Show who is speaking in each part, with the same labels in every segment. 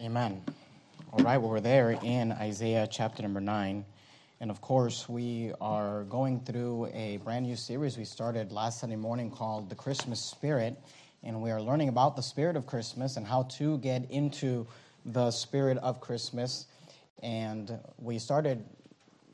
Speaker 1: Amen. All right, well, we're there in Isaiah chapter number 9. And of course, we are going through a brand new series we started last Sunday morning called The Christmas Spirit. And we are learning about the spirit of Christmas and how to get into the spirit of Christmas. And we started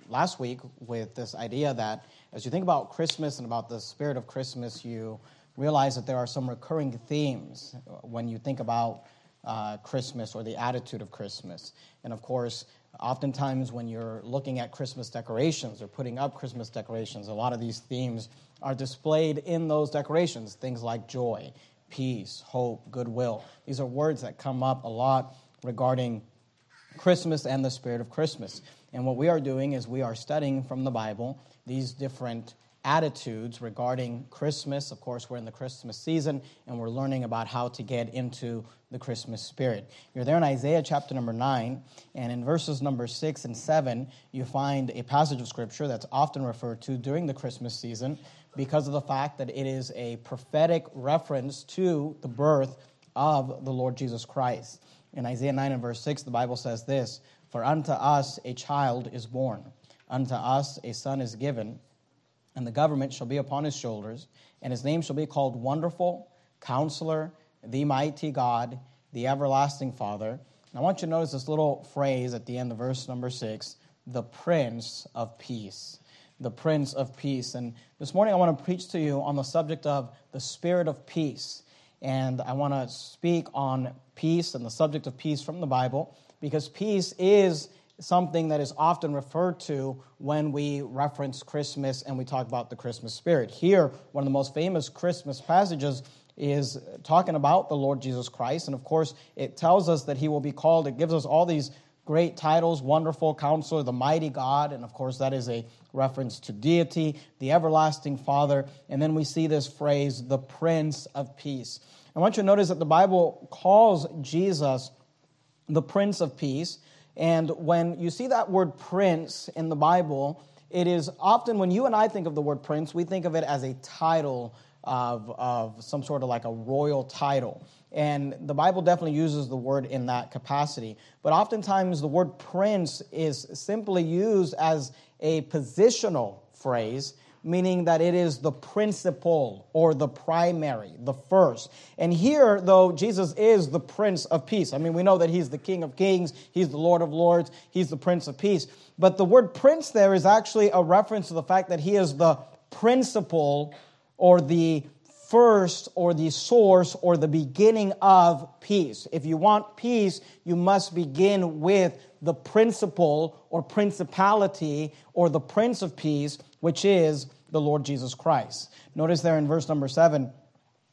Speaker 1: last week with this idea that as you think about Christmas and about the spirit of Christmas, you realize that there are some recurring themes when you think about uh, Christmas or the attitude of Christmas. And of course, oftentimes when you're looking at Christmas decorations or putting up Christmas decorations, a lot of these themes are displayed in those decorations. Things like joy, peace, hope, goodwill. These are words that come up a lot regarding Christmas and the spirit of Christmas. And what we are doing is we are studying from the Bible these different attitudes regarding Christmas. Of course, we're in the Christmas season and we're learning about how to get into the Christmas spirit. You're there in Isaiah chapter number 9, and in verses number 6 and 7, you find a passage of scripture that's often referred to during the Christmas season because of the fact that it is a prophetic reference to the birth of the Lord Jesus Christ. In Isaiah 9 and verse 6, the Bible says this For unto us a child is born, unto us a son is given and the government shall be upon his shoulders, and his name shall be called Wonderful, Counselor, the Mighty God, the Everlasting Father. And I want you to notice this little phrase at the end of verse number six the Prince of Peace. The Prince of Peace. And this morning I want to preach to you on the subject of the Spirit of Peace. And I want to speak on peace and the subject of peace from the Bible because peace is something that is often referred to when we reference Christmas and we talk about the Christmas spirit. Here, one of the most famous Christmas passages is talking about the Lord Jesus Christ. And of course, it tells us that he will be called, it gives us all these great titles Wonderful Counselor, the Mighty God. And of course, that is a reference to deity, the Everlasting Father. And then we see this phrase, the Prince of Peace. I want you to notice that the Bible calls Jesus the Prince of Peace. And when you see that word prince in the Bible, it is often when you and I think of the word prince, we think of it as a title of, of some sort of like a royal title. And the Bible definitely uses the word in that capacity. But oftentimes the word prince is simply used as a positional phrase meaning that it is the principal or the primary, the first. And here, though, Jesus is the Prince of Peace. I mean, we know that he's the King of Kings, he's the Lord of Lords, he's the Prince of Peace. But the word prince there is actually a reference to the fact that he is the principal or the first or the source or the beginning of peace. If you want peace, you must begin with the principle or principality or the prince of peace, which is the Lord Jesus Christ. Notice there in verse number seven,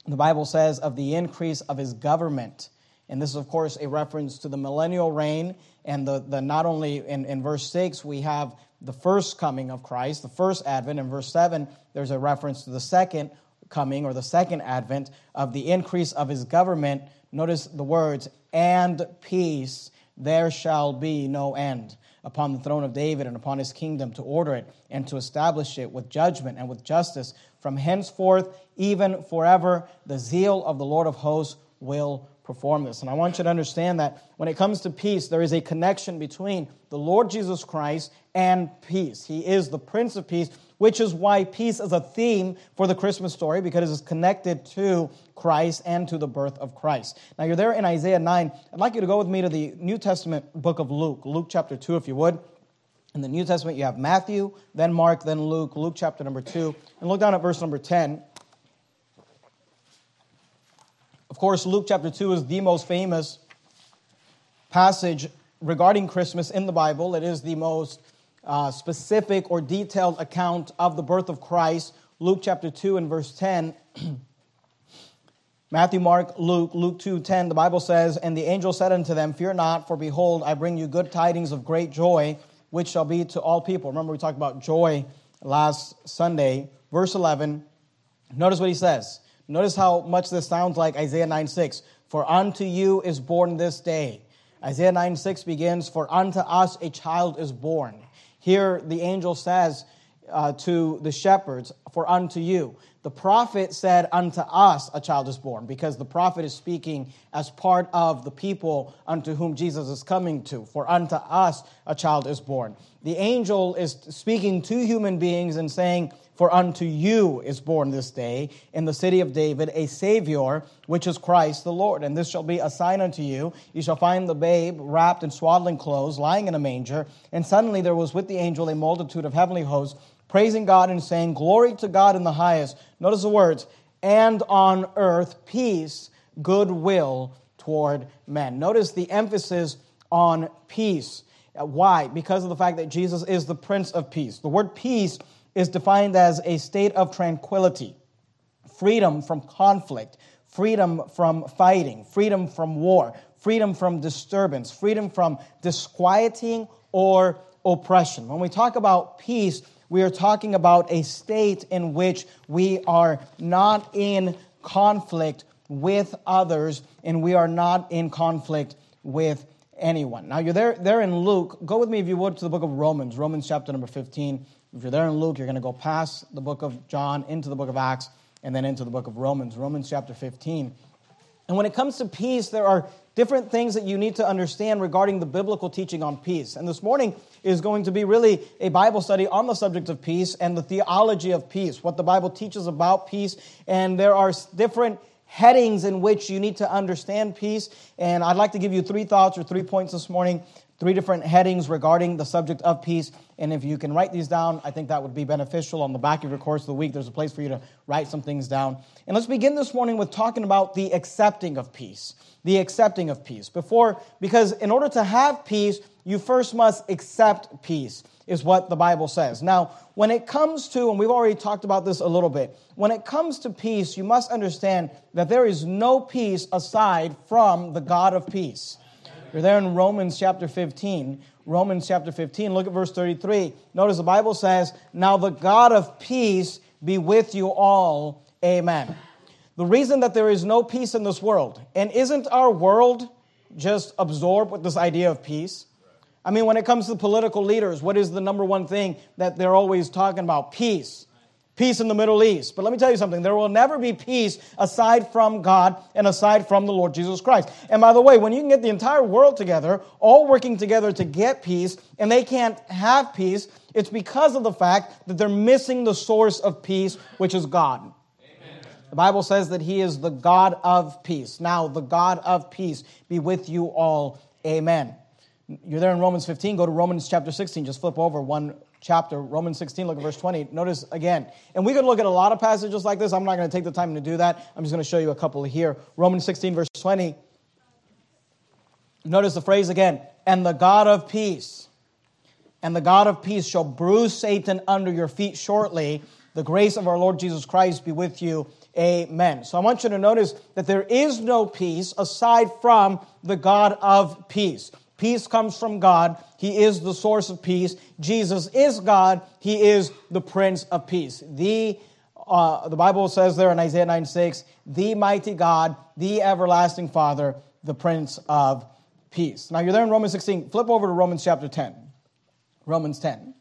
Speaker 1: the Bible says of the increase of his government. And this is, of course, a reference to the millennial reign. And the, the not only in, in verse 6, we have the first coming of Christ, the first advent. In verse 7, there's a reference to the second coming or the second advent of the increase of his government. Notice the words, and peace there shall be no end upon the throne of David and upon his kingdom to order it and to establish it with judgment and with justice from henceforth, even forever. The zeal of the Lord of hosts will perform this. And I want you to understand that when it comes to peace, there is a connection between the Lord Jesus Christ and peace. He is the Prince of Peace, which is why peace is a theme for the Christmas story because it is connected to Christ and to the birth of Christ. Now, you're there in Isaiah 9. I'd like you to go with me to the New Testament book of Luke, Luke chapter 2, if you would. In the New Testament, you have Matthew, then Mark, then Luke, Luke chapter number 2. And look down at verse number 10. Of course, Luke chapter 2 is the most famous passage regarding Christmas in the Bible. It is the most uh, specific or detailed account of the birth of Christ. Luke chapter 2 and verse 10. Matthew, Mark, Luke, Luke 2 10, the Bible says, And the angel said unto them, Fear not, for behold, I bring you good tidings of great joy, which shall be to all people. Remember, we talked about joy last Sunday. Verse 11, notice what he says. Notice how much this sounds like Isaiah 9 6. For unto you is born this day. Isaiah 9 6 begins, For unto us a child is born. Here the angel says, uh, to the shepherds, For unto you. The prophet said, Unto us a child is born, because the prophet is speaking as part of the people unto whom Jesus is coming to. For unto us a child is born. The angel is speaking to human beings and saying, For unto you is born this day in the city of David a Savior, which is Christ the Lord. And this shall be a sign unto you. You shall find the babe wrapped in swaddling clothes, lying in a manger. And suddenly there was with the angel a multitude of heavenly hosts praising God and saying, Glory to God in the highest. Notice the words, and on earth peace, goodwill toward men. Notice the emphasis on peace. Why? Because of the fact that Jesus is the Prince of Peace. The word peace is defined as a state of tranquility, freedom from conflict, freedom from fighting, freedom from war, freedom from disturbance, freedom from disquieting or oppression. When we talk about peace, we are talking about a state in which we are not in conflict with others and we are not in conflict with anyone. Now, you're there, there in Luke. Go with me, if you would, to the book of Romans, Romans chapter number 15. If you're there in Luke, you're going to go past the book of John into the book of Acts and then into the book of Romans, Romans chapter 15. And when it comes to peace, there are different things that you need to understand regarding the biblical teaching on peace. And this morning is going to be really a Bible study on the subject of peace and the theology of peace, what the Bible teaches about peace. And there are different headings in which you need to understand peace. And I'd like to give you three thoughts or three points this morning three different headings regarding the subject of peace. And if you can write these down, I think that would be beneficial. On the back of your course of the week, there's a place for you to write some things down. And let's begin this morning with talking about the accepting of peace. The accepting of peace. Before, because in order to have peace, you first must accept peace, is what the Bible says. Now, when it comes to, and we've already talked about this a little bit, when it comes to peace, you must understand that there is no peace aside from the God of peace. You're there in Romans chapter 15. Romans chapter 15, look at verse 33. Notice the Bible says, Now the God of peace be with you all. Amen. The reason that there is no peace in this world, and isn't our world just absorbed with this idea of peace? I mean, when it comes to political leaders, what is the number one thing that they're always talking about? Peace peace in the Middle East. But let me tell you something there will never be peace aside from God and aside from the Lord Jesus Christ. And by the way, when you can get the entire world together, all working together to get peace, and they can't have peace, it's because of the fact that they're missing the source of peace, which is God. The Bible says that He is the God of peace. Now, the God of peace be with you all. Amen. You're there in Romans 15. Go to Romans chapter 16. Just flip over one chapter, Romans 16, look at verse 20. Notice again, and we could look at a lot of passages like this. I'm not going to take the time to do that. I'm just going to show you a couple here. Romans 16, verse 20. Notice the phrase again, and the God of peace, and the God of peace shall bruise Satan under your feet shortly. The grace of our Lord Jesus Christ be with you. Amen. So I want you to notice that there is no peace aside from the God of peace. Peace comes from God. He is the source of peace. Jesus is God. He is the Prince of Peace. The, uh, the Bible says there in Isaiah 9 6, the mighty God, the everlasting Father, the Prince of Peace. Now you're there in Romans 16. Flip over to Romans chapter 10. Romans 10.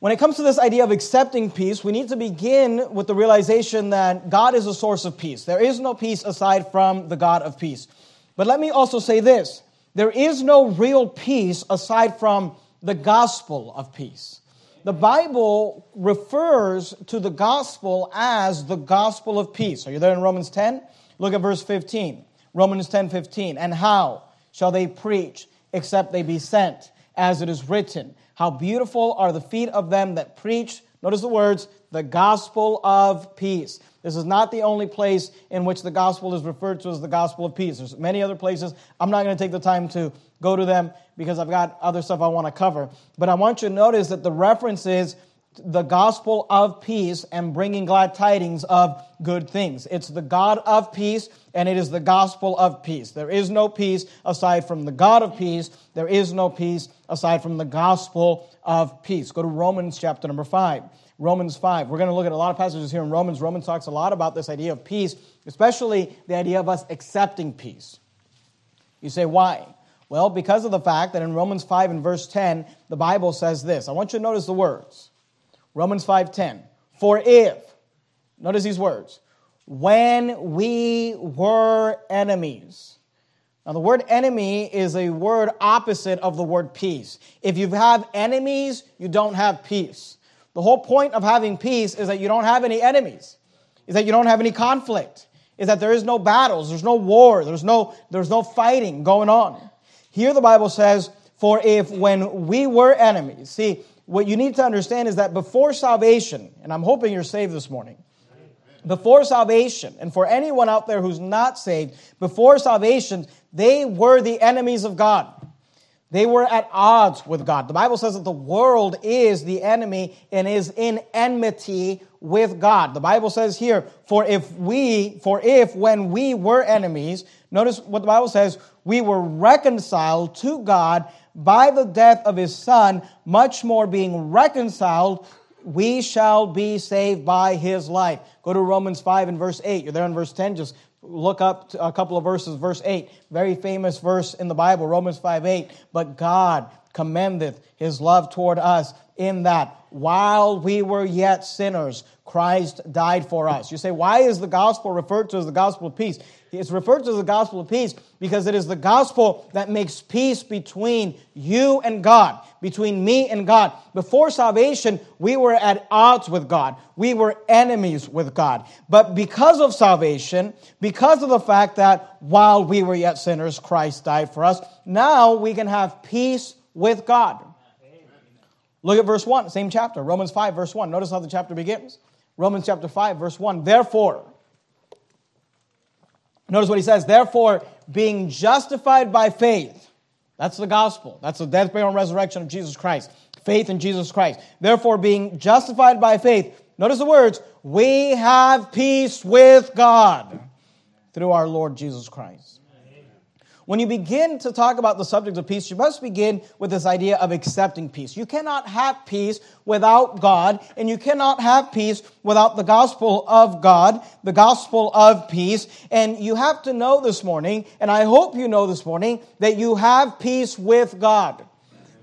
Speaker 1: When it comes to this idea of accepting peace, we need to begin with the realization that God is a source of peace. There is no peace aside from the God of peace. But let me also say this there is no real peace aside from the gospel of peace. The Bible refers to the gospel as the gospel of peace. Are you there in Romans 10? Look at verse 15. Romans 10 15. And how shall they preach except they be sent? As it is written, How beautiful are the feet of them that preach. Notice the words, the gospel of peace. This is not the only place in which the gospel is referred to as the gospel of peace. There's many other places. I'm not going to take the time to go to them because I've got other stuff I want to cover. But I want you to notice that the reference is the gospel of peace and bringing glad tidings of good things. It's the God of peace and it is the gospel of peace. There is no peace aside from the God of peace. There is no peace aside from the gospel of peace. Go to Romans chapter number 5. Romans 5. We're going to look at a lot of passages here in Romans. Romans talks a lot about this idea of peace, especially the idea of us accepting peace. You say, why? Well, because of the fact that in Romans 5 and verse 10, the Bible says this. I want you to notice the words. Romans 5:10. For if, notice these words, when we were enemies. Now, the word enemy is a word opposite of the word peace. If you have enemies, you don't have peace. The whole point of having peace is that you don't have any enemies, is that you don't have any conflict, is that there is no battles, there's no war, there's no, there's no fighting going on. Here the Bible says, For if when we were enemies, see, what you need to understand is that before salvation, and I'm hoping you're saved this morning, before salvation, and for anyone out there who's not saved, before salvation, they were the enemies of God. They were at odds with God. The Bible says that the world is the enemy and is in enmity with God. The Bible says here, for if we, for if when we were enemies, notice what the Bible says, we were reconciled to God by the death of his son, much more being reconciled, we shall be saved by his life. Go to Romans 5 and verse 8. You're there in verse 10. Just look up a couple of verses. Verse 8, very famous verse in the Bible, Romans 5 8. But God commendeth his love toward us in that while we were yet sinners, Christ died for us. You say, why is the gospel referred to as the gospel of peace? It's referred to as the gospel of peace because it is the gospel that makes peace between you and God, between me and God. Before salvation, we were at odds with God. We were enemies with God. But because of salvation, because of the fact that while we were yet sinners, Christ died for us, now we can have peace with God. Look at verse 1, same chapter, Romans 5, verse 1. Notice how the chapter begins. Romans chapter 5, verse 1. Therefore, notice what he says, therefore, being justified by faith, that's the gospel. That's the death, burial, and resurrection of Jesus Christ. Faith in Jesus Christ. Therefore, being justified by faith, notice the words, we have peace with God through our Lord Jesus Christ. When you begin to talk about the subject of peace, you must begin with this idea of accepting peace. You cannot have peace without God, and you cannot have peace without the gospel of God, the gospel of peace. And you have to know this morning, and I hope you know this morning, that you have peace with God.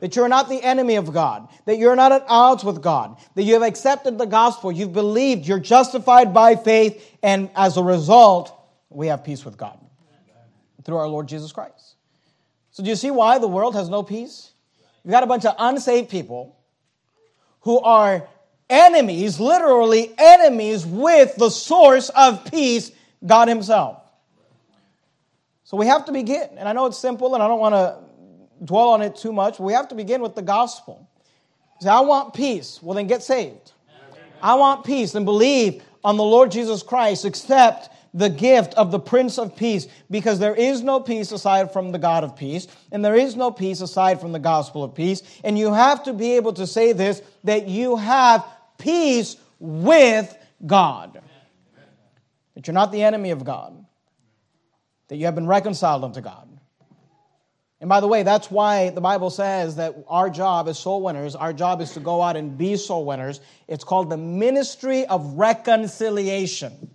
Speaker 1: That you're not the enemy of God, that you're not at odds with God, that you have accepted the gospel, you've believed, you're justified by faith, and as a result, we have peace with God through our Lord Jesus Christ. So, do you see why the world has no peace? You've got a bunch of unsaved people who are enemies, literally enemies, with the source of peace, God Himself. So, we have to begin, and I know it's simple and I don't want to dwell on it too much, we have to begin with the gospel. Say, I want peace. Well, then get saved. I want peace, and believe on the Lord Jesus Christ, accept the gift of the Prince of Peace because there is no peace aside from the God of peace, and there is no peace aside from the gospel of peace. And you have to be able to say this that you have peace with God, that you're not the enemy of God, that you have been reconciled unto God. And by the way, that's why the Bible says that our job as soul winners, our job is to go out and be soul winners. It's called the ministry of reconciliation.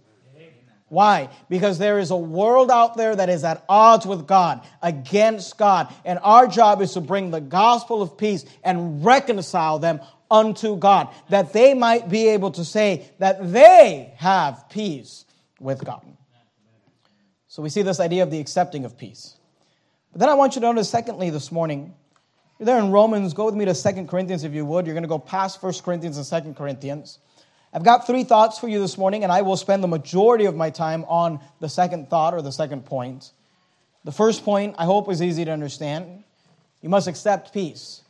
Speaker 1: Why? Because there is a world out there that is at odds with God, against God. And our job is to bring the gospel of peace and reconcile them unto God, that they might be able to say that they have peace with God. So we see this idea of the accepting of peace. But then I want you to notice, secondly, this morning, you're there in Romans, go with me to Second Corinthians if you would. You're going to go past First Corinthians and Second Corinthians. I've got three thoughts for you this morning, and I will spend the majority of my time on the second thought or the second point. The first point, I hope, is easy to understand. You must accept peace.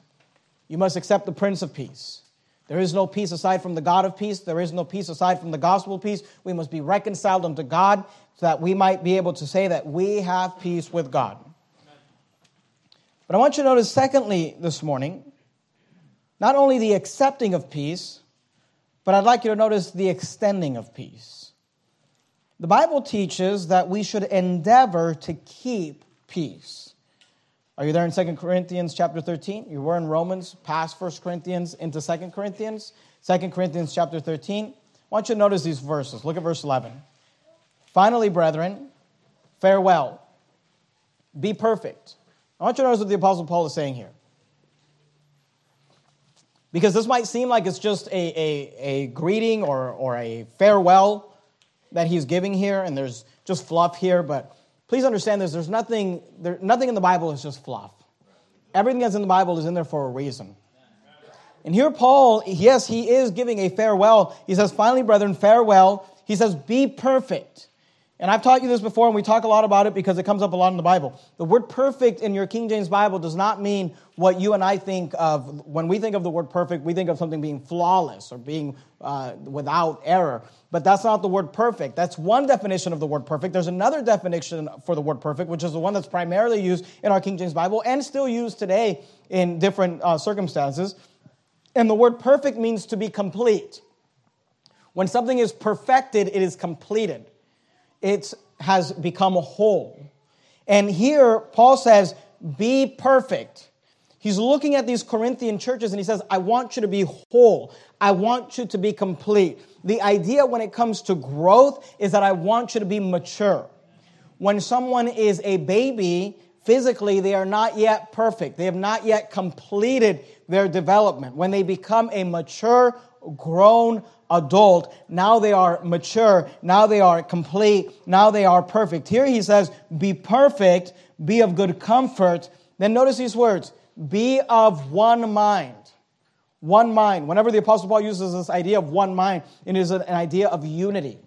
Speaker 1: You must accept the Prince of Peace. There is no peace aside from the God of peace. There is no peace aside from the gospel of peace. We must be reconciled unto God so that we might be able to say that we have peace with God. But I want you to notice, secondly, this morning, not only the accepting of peace, but I'd like you to notice the extending of peace. The Bible teaches that we should endeavor to keep peace. Are you there in 2 Corinthians chapter 13? You were in Romans, past 1 Corinthians into 2 Corinthians. 2 Corinthians chapter 13. I want you to notice these verses. Look at verse 11. Finally, brethren, farewell. Be perfect. I want you to notice what the Apostle Paul is saying here. Because this might seem like it's just a, a, a greeting or, or a farewell that he's giving here, and there's just fluff here, but please understand this there's nothing, there, nothing in the Bible is just fluff. Everything that's in the Bible is in there for a reason. And here, Paul, yes, he is giving a farewell. He says, Finally, brethren, farewell. He says, Be perfect and I've taught you this before, and we talk a lot about it because it comes up a lot in the Bible. The word perfect in your King James Bible does not mean what you and I think of. When we think of the word perfect, we think of something being flawless or being uh, without error. But that's not the word perfect. That's one definition of the word perfect. There's another definition for the word perfect, which is the one that's primarily used in our King James Bible and still used today in different uh, circumstances. And the word perfect means to be complete. When something is perfected, it is completed it has become whole. And here, Paul says, be perfect. He's looking at these Corinthian churches and he says, I want you to be whole. I want you to be complete. The idea when it comes to growth is that I want you to be mature. When someone is a baby, physically, they are not yet perfect. They have not yet completed their development. When they become a mature, grown adult. Now they are mature. Now they are complete. Now they are perfect. Here he says, Be perfect, be of good comfort. Then notice these words be of one mind. One mind. Whenever the Apostle Paul uses this idea of one mind, it is an idea of unity.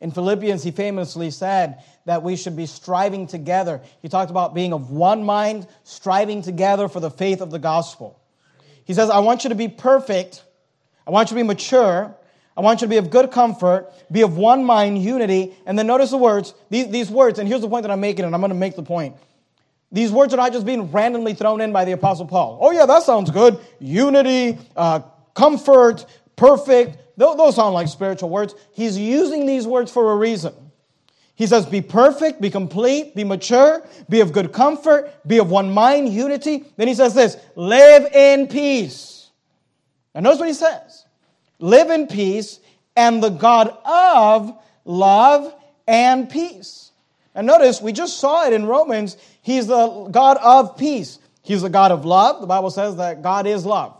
Speaker 1: In Philippians, he famously said that we should be striving together. He talked about being of one mind, striving together for the faith of the gospel. He says, I want you to be perfect I want you to be mature. I want you to be of good comfort, be of one mind, unity. And then notice the words, these, these words, and here's the point that I'm making, and I'm going to make the point. These words are not just being randomly thrown in by the Apostle Paul. Oh, yeah, that sounds good. Unity, uh, comfort, perfect. Those, those sound like spiritual words. He's using these words for a reason. He says, Be perfect, be complete, be mature, be of good comfort, be of one mind, unity. Then he says this live in peace now, notice what he says live in peace, and the God of love and peace. And notice, we just saw it in Romans. He's the God of peace. He's the God of love. The Bible says that God is love,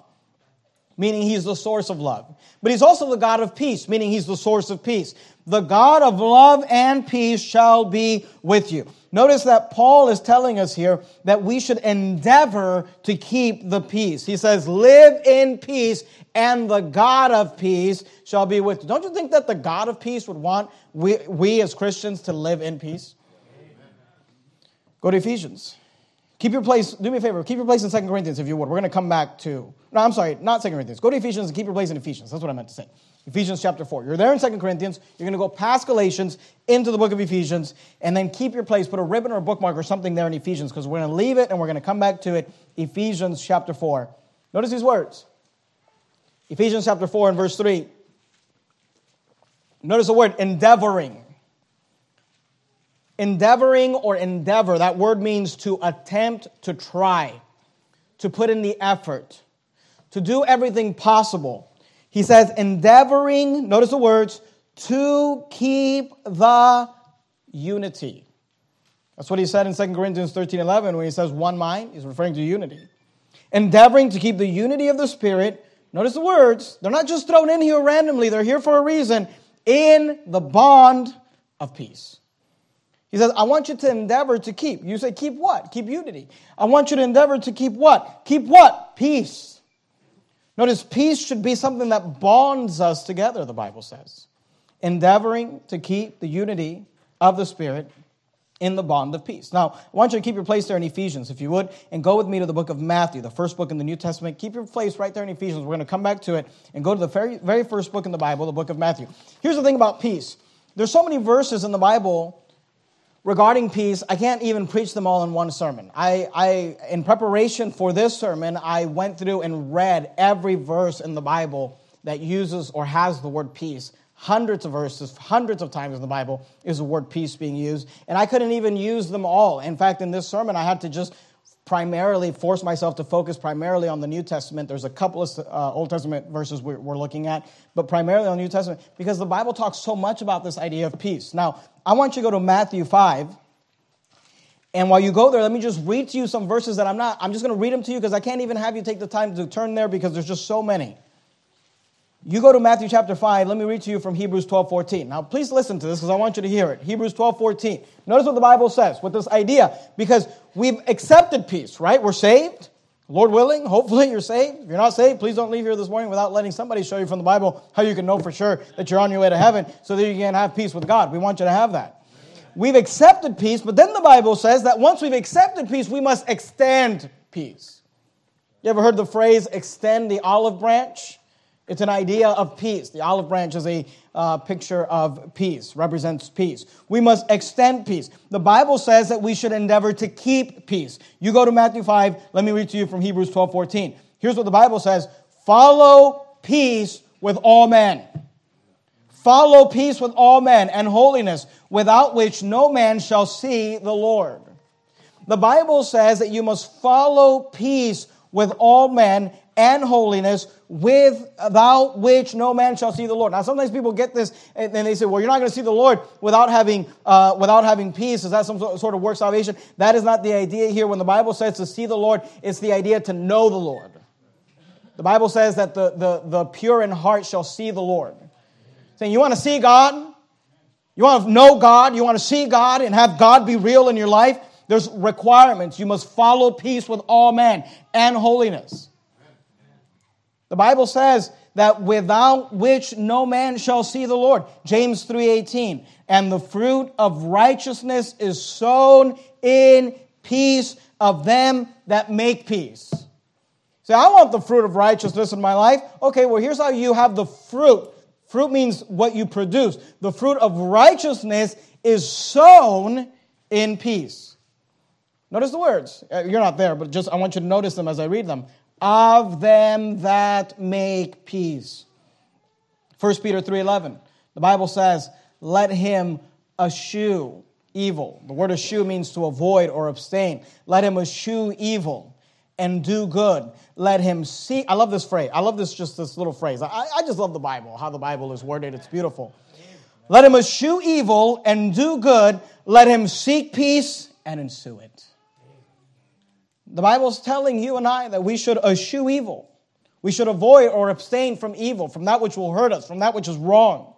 Speaker 1: meaning He's the source of love. But He's also the God of peace, meaning He's the source of peace. The God of love and peace shall be with you. Notice that Paul is telling us here that we should endeavor to keep the peace. He says, Live in peace, and the God of peace shall be with you. Don't you think that the God of peace would want we, we as Christians to live in peace? Go to Ephesians. Keep your place, do me a favor, keep your place in Second Corinthians if you would. We're going to come back to, no, I'm sorry, not Second Corinthians. Go to Ephesians and keep your place in Ephesians. That's what I meant to say. Ephesians chapter 4. You're there in Second Corinthians. You're going to go past Galatians into the book of Ephesians and then keep your place. Put a ribbon or a bookmark or something there in Ephesians because we're going to leave it and we're going to come back to it. Ephesians chapter 4. Notice these words Ephesians chapter 4 and verse 3. Notice the word endeavoring. Endeavoring or endeavor, that word means to attempt, to try, to put in the effort, to do everything possible. He says, endeavoring, notice the words, to keep the unity. That's what he said in 2 Corinthians 13 11 when he says one mind. He's referring to unity. Endeavoring to keep the unity of the Spirit. Notice the words. They're not just thrown in here randomly, they're here for a reason. In the bond of peace. He says, I want you to endeavor to keep. You say, keep what? Keep unity. I want you to endeavor to keep what? Keep what? Peace. Notice peace should be something that bonds us together, the Bible says. Endeavoring to keep the unity of the Spirit in the bond of peace. Now, I want you to keep your place there in Ephesians, if you would, and go with me to the book of Matthew, the first book in the New Testament. Keep your place right there in Ephesians. We're going to come back to it and go to the very, very first book in the Bible, the book of Matthew. Here's the thing about peace there's so many verses in the Bible regarding peace, I can't even preach them all in one sermon. I, I, in preparation for this sermon, I went through and read every verse in the Bible that uses or has the word peace. Hundreds of verses, hundreds of times in the Bible is the word peace being used. And I couldn't even use them all. In fact, in this sermon, I had to just primarily force myself to focus primarily on the New Testament. There's a couple of uh, Old Testament verses we're, we're, looking at, but primarily on the New Testament because the Bible talks so much about this idea of peace. Now, I want you to go to Matthew 5. And while you go there, let me just read to you some verses that I'm not, I'm just going to read them to you because I can't even have you take the time to turn there because there's just so many. You go to Matthew chapter 5. Let me read to you from Hebrews 12 14. Now, please listen to this because I want you to hear it. Hebrews 12 14. Notice what the Bible says with this idea because we've accepted peace, right? We're saved. Lord willing, hopefully you're saved. If you're not saved, please don't leave here this morning without letting somebody show you from the Bible how you can know for sure that you're on your way to heaven so that you can have peace with God. We want you to have that. We've accepted peace, but then the Bible says that once we've accepted peace, we must extend peace. You ever heard the phrase extend the olive branch? It's an idea of peace. The olive branch is a uh, picture of peace, represents peace. We must extend peace. The Bible says that we should endeavor to keep peace. You go to Matthew 5, let me read to you from Hebrews 12 14. Here's what the Bible says Follow peace with all men. Follow peace with all men and holiness, without which no man shall see the Lord. The Bible says that you must follow peace with all men and holiness, without which no man shall see the Lord. Now, sometimes people get this and they say, "Well, you're not going to see the Lord without having uh, without having peace." Is that some sort of work salvation? That is not the idea here. When the Bible says to see the Lord, it's the idea to know the Lord. The Bible says that the, the, the pure in heart shall see the Lord. Saying, you want to see God? You want to know God? You want to see God and have God be real in your life? There's requirements. You must follow peace with all men and holiness. The Bible says that without which no man shall see the Lord. James 3:18. And the fruit of righteousness is sown in peace of them that make peace. Say, I want the fruit of righteousness in my life. Okay, well, here's how you have the fruit. Fruit means what you produce. The fruit of righteousness is sown in peace. Notice the words. Uh, you're not there, but just I want you to notice them as I read them. Of them that make peace. 1 Peter 3:11. The Bible says, "Let him eschew evil." The word eschew means to avoid or abstain. Let him eschew evil and do good. Let him seek. I love this phrase. I love this just this little phrase. I, I just love the Bible, how the Bible is worded. It's beautiful. Let him eschew evil and do good. Let him seek peace and ensue it. The Bible's telling you and I that we should eschew evil. We should avoid or abstain from evil, from that which will hurt us, from that which is wrong.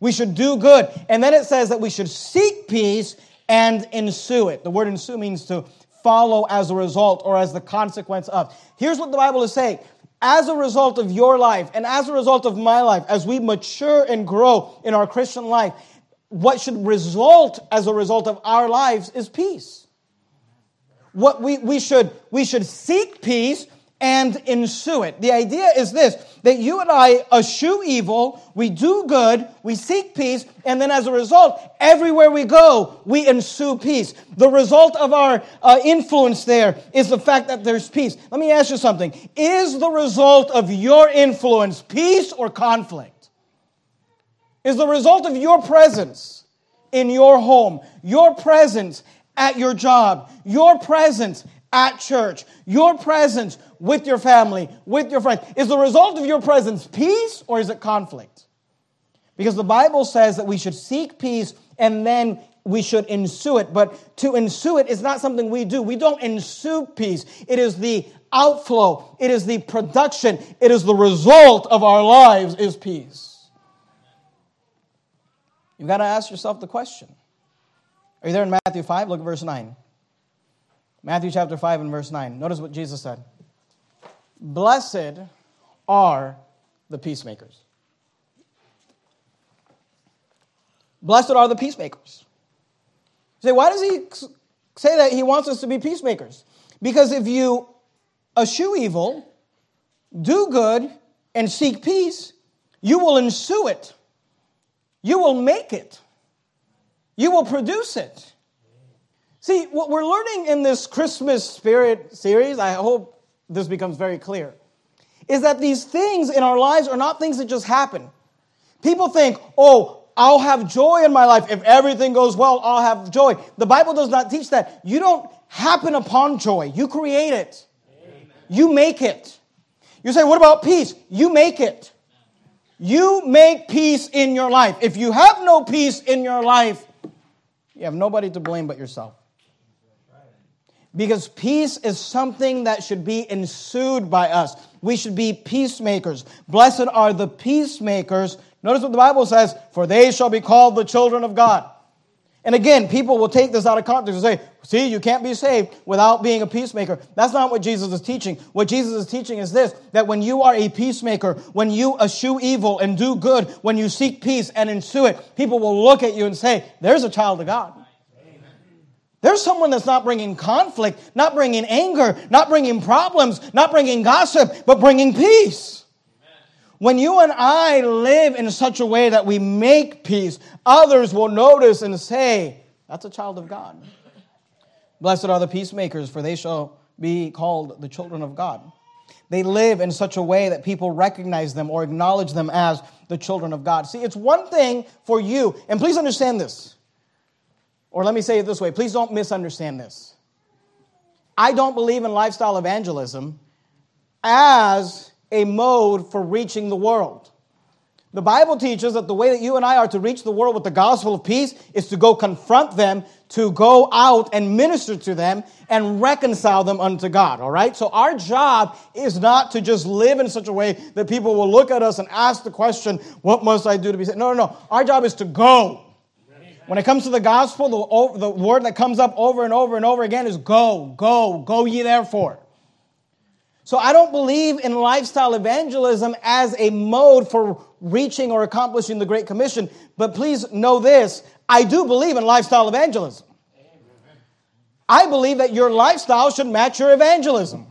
Speaker 1: We should do good. And then it says that we should seek peace and ensue it. The word ensue means to follow as a result or as the consequence of. Here's what the Bible is saying. As a result of your life and as a result of my life, as we mature and grow in our Christian life, what should result as a result of our lives is peace what we, we should we should seek peace and ensue it. The idea is this that you and I eschew evil, we do good, we seek peace, and then as a result, everywhere we go, we ensue peace. The result of our uh, influence there is the fact that there's peace. Let me ask you something Is the result of your influence peace or conflict? Is the result of your presence in your home, your presence at your job, your presence at church, your presence with your family, with your friends. Is the result of your presence peace or is it conflict? Because the Bible says that we should seek peace and then we should ensue it. But to ensue it is not something we do. We don't ensue peace. It is the outflow, it is the production, it is the result of our lives is peace. You've got to ask yourself the question are you there in Matthew 5? Look at verse 9. Matthew chapter 5 and verse 9. Notice what Jesus said. Blessed are the peacemakers. Blessed are the peacemakers. You say, why does he say that he wants us to be peacemakers? Because if you eschew evil, do good, and seek peace, you will ensue it. You will make it you will produce it. See, what we're learning in this Christmas spirit series, I hope this becomes very clear, is that these things in our lives are not things that just happen. People think, oh, I'll have joy in my life. If everything goes well, I'll have joy. The Bible does not teach that. You don't happen upon joy, you create it, Amen. you make it. You say, what about peace? You make it. You make peace in your life. If you have no peace in your life, you have nobody to blame but yourself. Because peace is something that should be ensued by us. We should be peacemakers. Blessed are the peacemakers. Notice what the Bible says, for they shall be called the children of God. And again, people will take this out of context and say, see, you can't be saved without being a peacemaker. That's not what Jesus is teaching. What Jesus is teaching is this that when you are a peacemaker, when you eschew evil and do good, when you seek peace and ensue it, people will look at you and say, there's a child of God. There's someone that's not bringing conflict, not bringing anger, not bringing problems, not bringing gossip, but bringing peace. When you and I live in such a way that we make peace, others will notice and say, That's a child of God. Blessed are the peacemakers, for they shall be called the children of God. They live in such a way that people recognize them or acknowledge them as the children of God. See, it's one thing for you, and please understand this. Or let me say it this way please don't misunderstand this. I don't believe in lifestyle evangelism as a mode for reaching the world. The Bible teaches that the way that you and I are to reach the world with the gospel of peace is to go confront them, to go out and minister to them and reconcile them unto God, all right? So our job is not to just live in such a way that people will look at us and ask the question, what must I do to be saved? No, no, no. Our job is to go. When it comes to the gospel, the, the word that comes up over and over and over again is go, go, go ye therefore. So I don't believe in lifestyle evangelism as a mode for reaching or accomplishing the Great Commission. But please know this I do believe in lifestyle evangelism. I believe that your lifestyle should match your evangelism.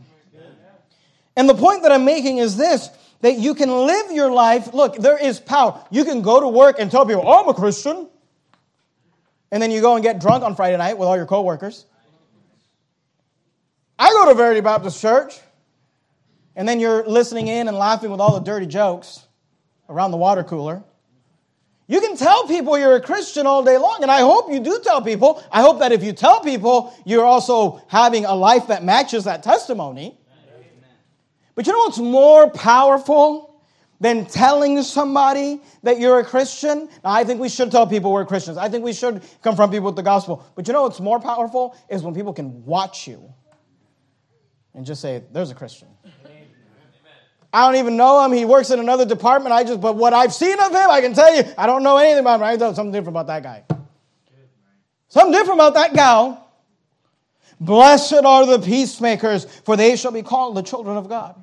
Speaker 1: And the point that I'm making is this that you can live your life. Look, there is power. You can go to work and tell people, oh, I'm a Christian. And then you go and get drunk on Friday night with all your coworkers. I go to Verity Baptist Church and then you're listening in and laughing with all the dirty jokes around the water cooler. You can tell people you're a Christian all day long, and I hope you do tell people. I hope that if you tell people, you're also having a life that matches that testimony. But you know what's more powerful than telling somebody that you're a Christian? Now, I think we should tell people we're Christians. I think we should confront people with the gospel. But you know what's more powerful is when people can watch you and just say, there's a Christian. I don't even know him. He works in another department. I just, but what I've seen of him, I can tell you, I don't know anything about him. I know something different about that guy. Something different about that gal. Blessed are the peacemakers, for they shall be called the children of God.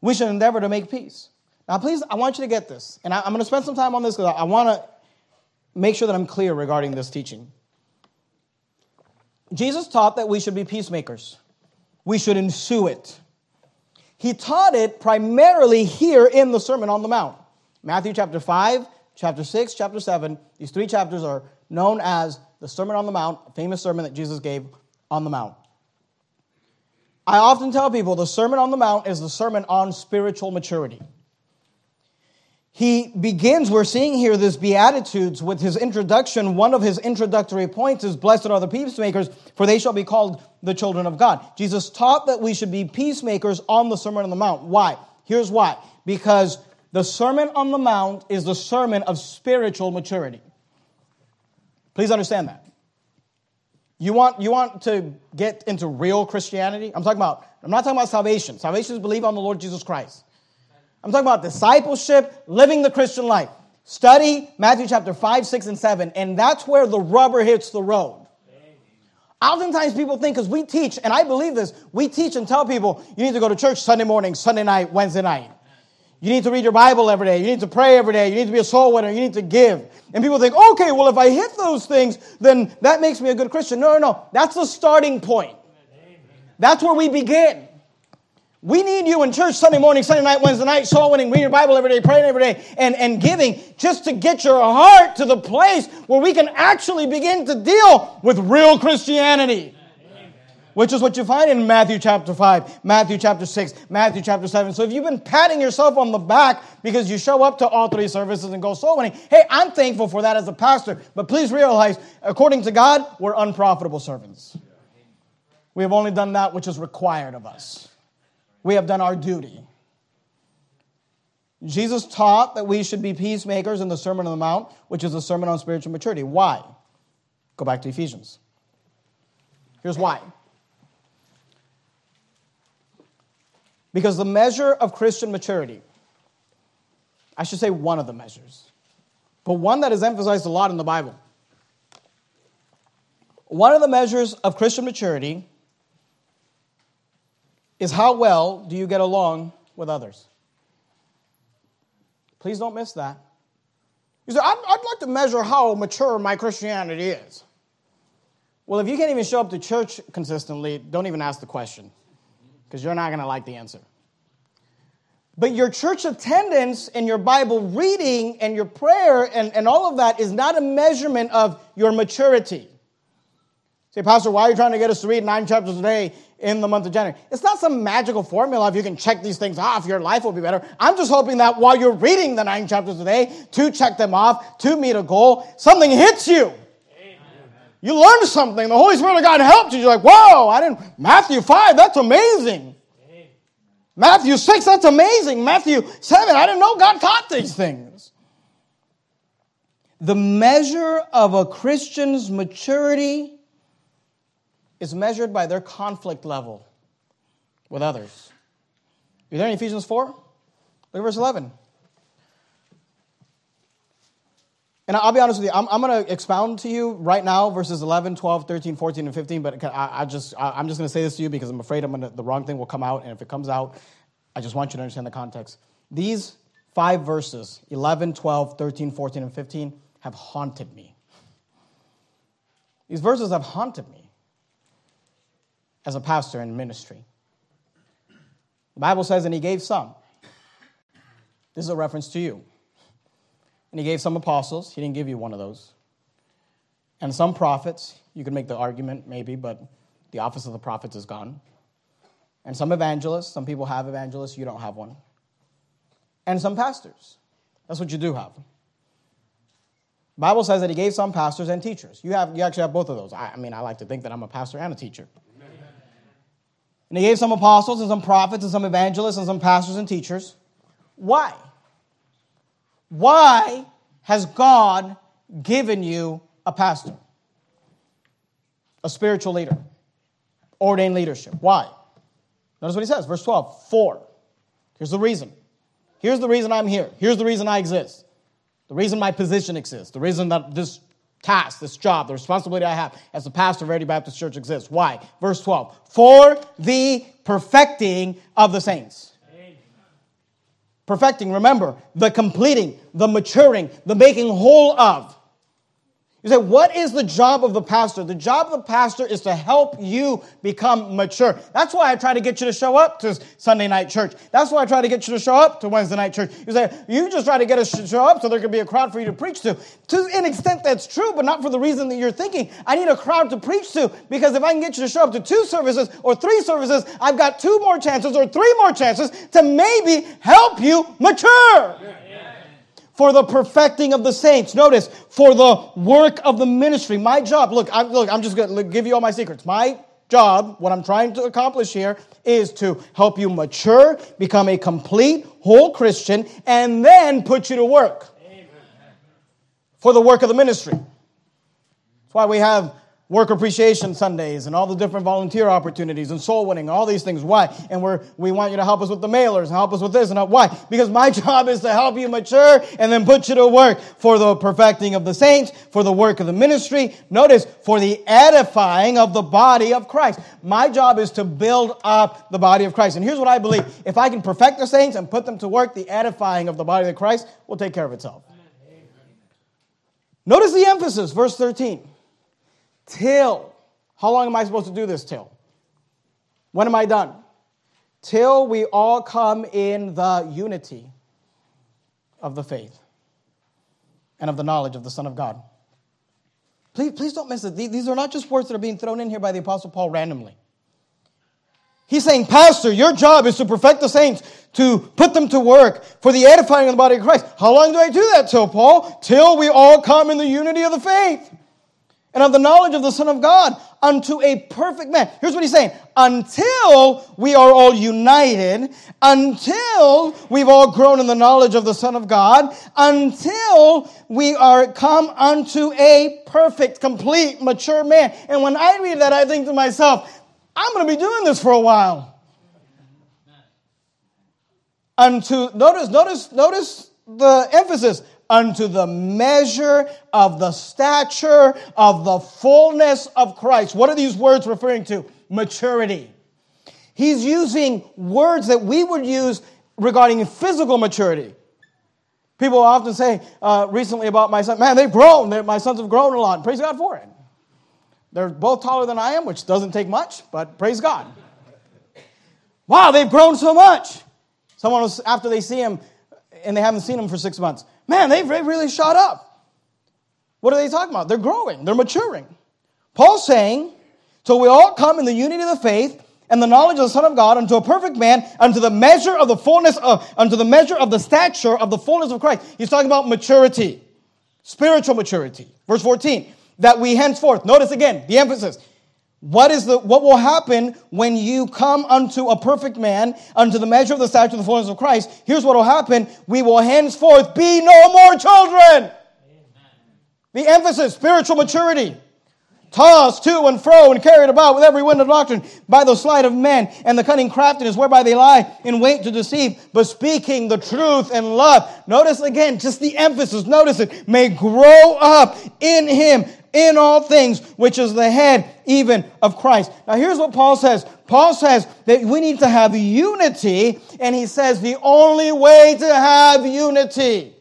Speaker 1: We should endeavor to make peace. Now, please, I want you to get this. And I, am going to spend some time on this because I, I want to make sure that I'm clear regarding this teaching. Jesus taught that we should be peacemakers, we should ensue it. He taught it primarily here in the Sermon on the Mount. Matthew chapter 5, chapter 6, chapter 7, these three chapters are known as the Sermon on the Mount, a famous sermon that Jesus gave on the Mount. I often tell people the Sermon on the Mount is the sermon on spiritual maturity he begins, we're seeing here this Beatitudes with his introduction. One of his introductory points is, Blessed are the peacemakers, for they shall be called the children of God. Jesus taught that we should be peacemakers on the Sermon on the Mount. Why? Here's why. Because the Sermon on the Mount is the sermon of spiritual maturity. Please understand that. You want, you want to get into real Christianity? I'm talking about, I'm not talking about salvation. Salvation is believe on the Lord Jesus Christ. I'm talking about discipleship, living the Christian life. Study Matthew chapter 5, 6, and 7, and that's where the rubber hits the road. Oftentimes people think, because we teach, and I believe this, we teach and tell people, you need to go to church Sunday morning, Sunday night, Wednesday night. You need to read your Bible every day. You need to pray every day. You need to be a soul winner. You need to give. And people think, okay, well, if I hit those things, then that makes me a good Christian. No, no, no. That's the starting point. That's where we begin. We need you in church Sunday morning, Sunday night, Wednesday night, soul winning, reading your Bible every day, praying every day, and, and giving just to get your heart to the place where we can actually begin to deal with real Christianity. Which is what you find in Matthew chapter 5, Matthew chapter 6, Matthew chapter 7. So if you've been patting yourself on the back because you show up to all three services and go soul winning, hey, I'm thankful for that as a pastor. But please realize, according to God, we're unprofitable servants. We have only done that which is required of us we have done our duty. Jesus taught that we should be peacemakers in the Sermon on the Mount, which is a sermon on spiritual maturity. Why? Go back to Ephesians. Here's why. Because the measure of Christian maturity, I should say one of the measures, but one that is emphasized a lot in the Bible. One of the measures of Christian maturity is how well do you get along with others? Please don't miss that. You say, I'd, I'd like to measure how mature my Christianity is. Well, if you can't even show up to church consistently, don't even ask the question because you're not going to like the answer. But your church attendance and your Bible reading and your prayer and, and all of that is not a measurement of your maturity. Say, Pastor, why are you trying to get us to read nine chapters a day in the month of January? It's not some magical formula. If you can check these things off, your life will be better. I'm just hoping that while you're reading the nine chapters a day, to check them off, to meet a goal, something hits you. You learned something. The Holy Spirit of God helped you. You're like, whoa, I didn't. Matthew 5, that's amazing. Matthew 6, that's amazing. Matthew 7, I didn't know God taught these things. The measure of a Christian's maturity is measured by their conflict level with others. You there in Ephesians 4? Look at verse 11. And I'll be honest with you, I'm, I'm going to expound to you right now verses 11, 12, 13, 14, and 15, but I, I just, I, am just going to say this to you because I'm afraid I'm gonna, the wrong thing will come out, and if it comes out, I just want you to understand the context. These five verses, 11, 12, 13, 14, and 15, have haunted me. These verses have haunted me as a pastor in ministry. The Bible says, and he gave some. This is a reference to you. And he gave some apostles. He didn't give you one of those. And some prophets. You could make the argument, maybe, but the office of the prophets is gone. And some evangelists. Some people have evangelists. You don't have one. And some pastors. That's what you do have. The Bible says that he gave some pastors and teachers. You, have, you actually have both of those. I, I mean, I like to think that I'm a pastor and a teacher. And he gave some apostles and some prophets and some evangelists and some pastors and teachers. Why? Why has God given you a pastor? A spiritual leader, ordained leadership. Why? Notice what he says, verse 12. For. Here's the reason. Here's the reason I'm here. Here's the reason I exist. The reason my position exists. The reason that this task, this job, the responsibility I have as a pastor of Verity Baptist Church exists. Why? Verse 12. For the perfecting of the saints. Perfecting, remember, the completing, the maturing, the making whole of. You say, what is the job of the pastor? The job of the pastor is to help you become mature. That's why I try to get you to show up to Sunday night church. That's why I try to get you to show up to Wednesday night church. You say, you just try to get us to show up so there can be a crowd for you to preach to. To an extent, that's true, but not for the reason that you're thinking. I need a crowd to preach to because if I can get you to show up to two services or three services, I've got two more chances or three more chances to maybe help you mature. Yeah for the perfecting of the saints. Notice, for the work of the ministry. My job, look, I'm, look, I'm just going to give you all my secrets. My job, what I'm trying to accomplish here, is to help you mature, become a complete, whole Christian, and then put you to work. Amen. For the work of the ministry. That's why we have work appreciation Sundays and all the different volunteer opportunities and soul winning, all these things. Why? And we're, we want you to help us with the mailers and help us with this and help. Why? Because my job is to help you mature and then put you to work for the perfecting of the saints, for the work of the ministry. Notice, for the edifying of the body of Christ. My job is to build up the body of Christ. And here's what I believe. If I can perfect the saints and put them to work, the edifying of the body of Christ will take care of itself. Notice the emphasis, verse 13 till. How long am I supposed to do this till? When am I done? Till we all come in the unity of the faith and of the knowledge of the Son of God. Please, please don't miss it. These are not just words that are being thrown in here by the Apostle Paul randomly. He's saying, Pastor, your job is to perfect the saints, to put them to work for the edifying of the body of Christ. How long do I do that till, Paul? Till we all come in the unity of the faith and of the knowledge of the Son of God unto a perfect man. Here's what he's saying. Until we are all united, until we've all grown in the knowledge of the Son of God, until we are come unto a perfect, complete, mature man. And when I read that, I think to myself, I'm going to be doing this for a while. unto, notice, notice, notice the emphasis, unto the measure of the stature of the fullness of Christ. What are these words referring to? Maturity. He's using words that we would use regarding physical maturity. People often say uh, recently about my son, man, they've grown. They're, my sons have grown a lot. Praise God for it. They're both taller than I am, which doesn't take much, but praise God. Wow, they've grown so much. Someone was, after they see him, and they haven't seen him for six months, man, they've really shot up. What are they talking about? They're growing, they're maturing. Paul's saying, till we all come in the unity of the faith and the knowledge of the Son of God unto a perfect man, unto the measure of the fullness of, unto the measure of the stature of the fullness of Christ. He's talking about maturity, spiritual maturity. Verse 14, that we henceforth, notice again the emphasis. What is the, what will happen when you come unto a perfect man, unto the measure of the stature of the fullness of Christ? Here's what will happen. We will henceforth be no more children. The emphasis, spiritual maturity tossed to and fro and carried about with every wind of doctrine by the sleight of men and the cunning craftiness whereby they lie in wait to deceive, but speaking the truth in love. Notice again, just the emphasis, notice it, may grow up in him in all things, which is the head even of Christ. Now here's what Paul says. Paul says that we need to have unity, and he says the only way to have unity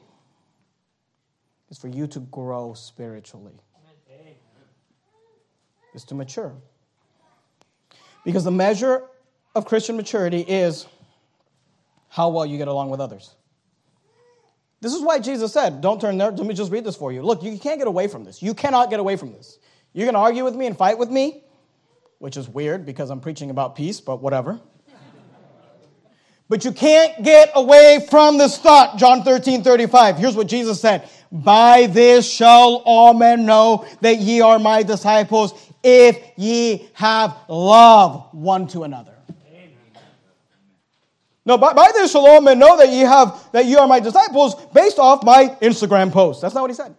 Speaker 1: is for you to grow spiritually is to mature. Because the measure of Christian maturity is how well you get along with others. This is why Jesus said, Don't turn there. Let me just read this for you. Look, you can't get away from this. You cannot get away from this. You can argue with me and fight with me, which is weird because I'm preaching about peace, but whatever. but you can't get away from this thought. John 13, 35. Here's what Jesus said By this shall all men know that ye are my disciples if ye have love one to another. No, by, by this shall all men know that ye have that ye are my disciples based off my Instagram post. That's not what he said.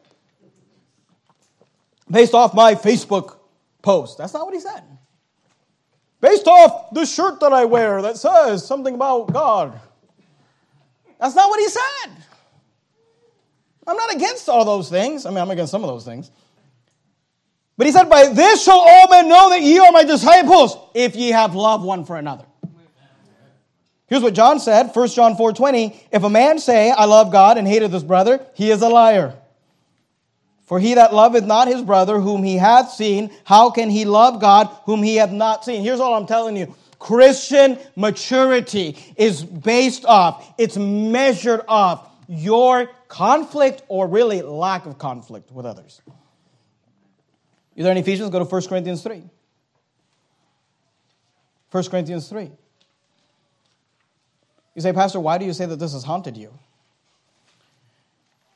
Speaker 1: Based off my Facebook post. That's not what he said. Based off the shirt that I wear that says something about God. That's not what he said. I'm not against all those things. I mean, I'm against some of those things. But he said, By this shall all men know that ye are my disciples, if ye have love one for another. Here's what John said, 1 John 4 20. If a man say, I love God and hateth his brother, he is a liar. For he that loveth not his brother whom he hath seen, how can he love God whom he hath not seen? Here's all I'm telling you. Christian maturity is based off, it's measured off your conflict or really lack of conflict with others. You there in Ephesians? Go to 1 Corinthians 3. 1 Corinthians 3. You say, Pastor, why do you say that this has haunted you?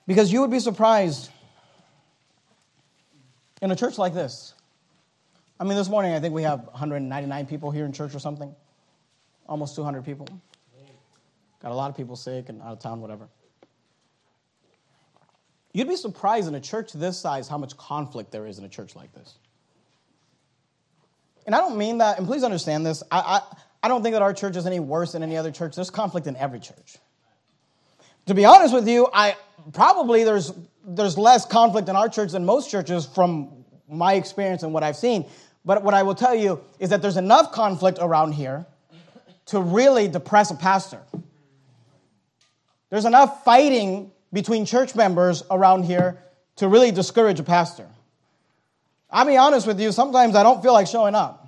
Speaker 1: Because you would be surprised in a church like this. I mean, this morning I think we have 199 people here in church or something, almost 200 people. Got a lot of people sick and out of town, whatever. You'd be surprised in a church this size how much conflict there is in a church like this. And I don't mean that, and please understand this. I, I, I don't think that our church is any worse than any other church. There's conflict in every church. To be honest with you, I probably there's there's less conflict in our church than most churches from my experience and what I've seen. But what I will tell you is that there's enough conflict around here to really depress a pastor. There's enough fighting between church members around here to really discourage a pastor. I'll be honest with you, sometimes I don't feel like showing up.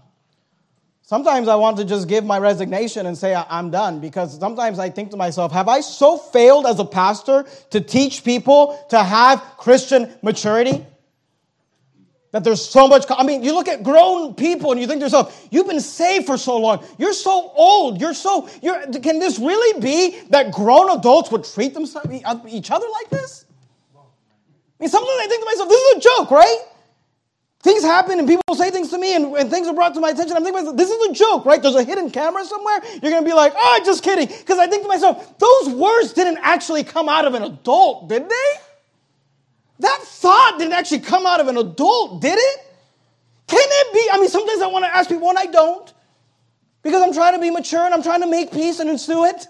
Speaker 1: Sometimes I want to just give my resignation and say I'm done because sometimes I think to myself, have I so failed as a pastor to teach people to have Christian maturity? That there's so much, I mean, you look at grown people and you think to yourself, you've been saved for so long. You're so old. You're so, you're, can this really be that grown adults would treat themselves, uh, each other like this? I mean, sometimes I think to myself, this is a joke, right? Things happen and people say things to me and, and things are brought to my attention. I'm thinking this is a joke, right? There's a hidden camera somewhere. You're going to be like, oh, just kidding. Because I think to myself, those words didn't actually come out of an adult, did they? That thought didn't actually come out of an adult, did it? Can it be? I mean, sometimes I want to ask people, and I don't. Because I'm trying to be mature and I'm trying to make peace and ensue it.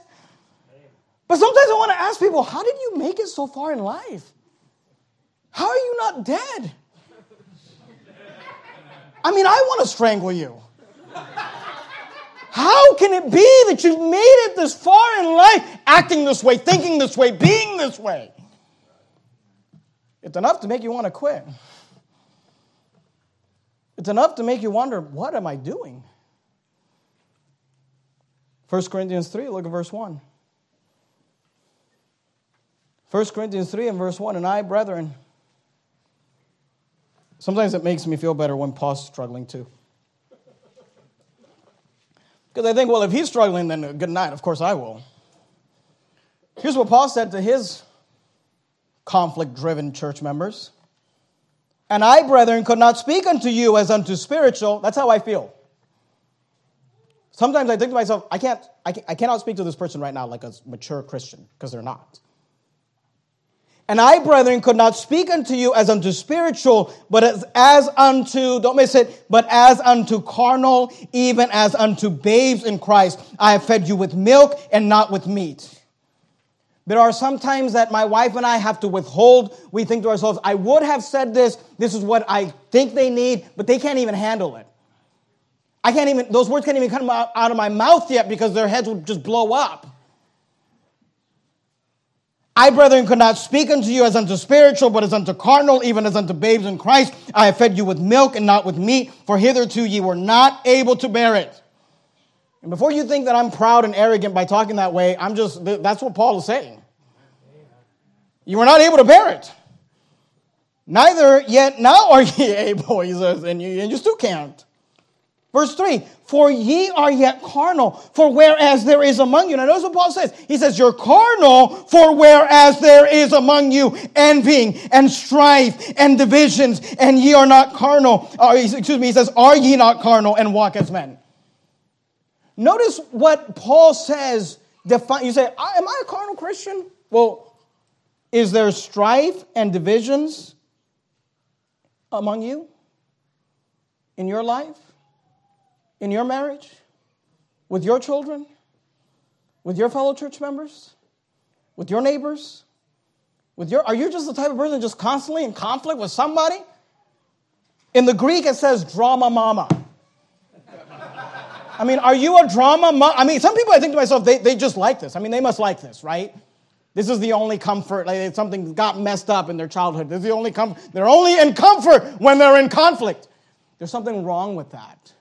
Speaker 1: But sometimes I want to ask people, how did you make it so far in life? How are you not dead? I mean, I want to strangle you. How can it be that you've made it this far in life, acting this way, thinking this way, being this way? It's enough to make you want to quit. It's enough to make you wonder, what am I doing? 1 Corinthians 3, look at verse 1. 1 Corinthians 3 and verse 1 And I, brethren, sometimes it makes me feel better when Paul's struggling too. Because I think, well, if he's struggling, then good night. Of course, I will. Here's what Paul said to his conflict driven church members. And I, brethren, could not speak unto you as unto spiritual. That's how I feel. Sometimes I think to myself, I can't, I, I cannot speak to this person right now like a mature Christian, because they're not. And I, brethren, could not speak unto you as unto spiritual, but as, as unto, don't miss it, but as unto carnal, even as unto babes in Christ. I have fed you with milk and not with meat. There are some times that my wife and I have to withhold. We think to ourselves, I would have said this, this is what I think they need, but they can't even handle it. I can't even, those words can't even come out, out of my mouth yet because their heads would just blow up. I, brethren, could not speak unto you as unto spiritual, but as unto carnal, even as unto babes in Christ. I have fed you with milk and not with meat, for hitherto ye were not able to bear it. And before you think that I'm proud and arrogant by talking that way, I'm just, that's what Paul is saying. You were not able to bear it. Neither yet now are ye able, he says, and you, and you still can't. Verse 3 For ye are yet carnal, for whereas there is among you. Now, notice what Paul says. He says, You're carnal, for whereas there is among you envying and strife and divisions, and ye are not carnal. Uh, excuse me, he says, Are ye not carnal and walk as men? Notice what Paul says. Define, you say, Am I a carnal Christian? Well, is there strife and divisions among you in your life? In your marriage, with your children, with your fellow church members, with your neighbors, with your are you just the type of person just constantly in conflict with somebody? In the Greek it says drama mama. I mean, are you a drama? I mean, some people I think to myself, they, they just like this. I mean, they must like this, right? This is the only comfort. Like something got messed up in their childhood. This is the only comfort. They're only in comfort when they're in conflict. There's something wrong with that.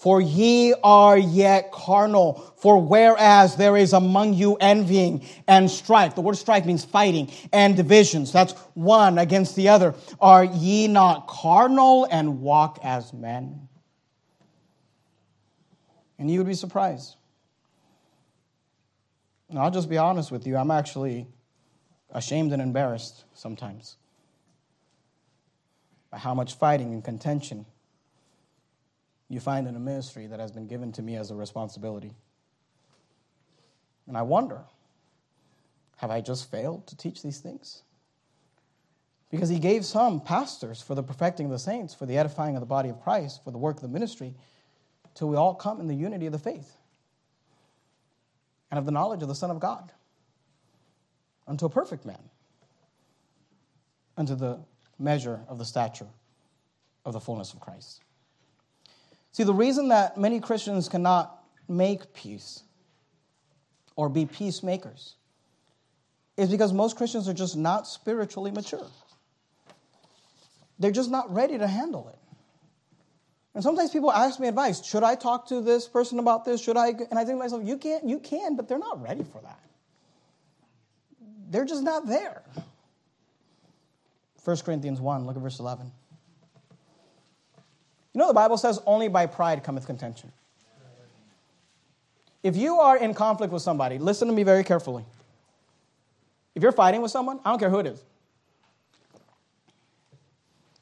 Speaker 1: For ye are yet carnal. For whereas there is among you envying and strife, the word strife means fighting and divisions. That's one against the other. Are ye not carnal and walk as men? And you would be surprised. And I'll just be honest with you, I'm actually ashamed and embarrassed sometimes by how much fighting and contention you find in a ministry that has been given to me as a responsibility. And I wonder have I just failed to teach these things? Because he gave some pastors for the perfecting of the saints, for the edifying of the body of Christ, for the work of the ministry, till we all come in the unity of the faith and of the knowledge of the Son of God, unto a perfect man, unto the measure of the stature of the fullness of Christ. See, the reason that many Christians cannot make peace or be peacemakers is because most Christians are just not spiritually mature. They're just not ready to handle it. And sometimes people ask me advice, should I talk to this person about this? Should I? And I think to myself, you can, you can, but they're not ready for that. They're just not there. 1 Corinthians 1, look at verse 11. You know, the Bible says, only by pride cometh contention. If you are in conflict with somebody, listen to me very carefully. If you're fighting with someone, I don't care who it is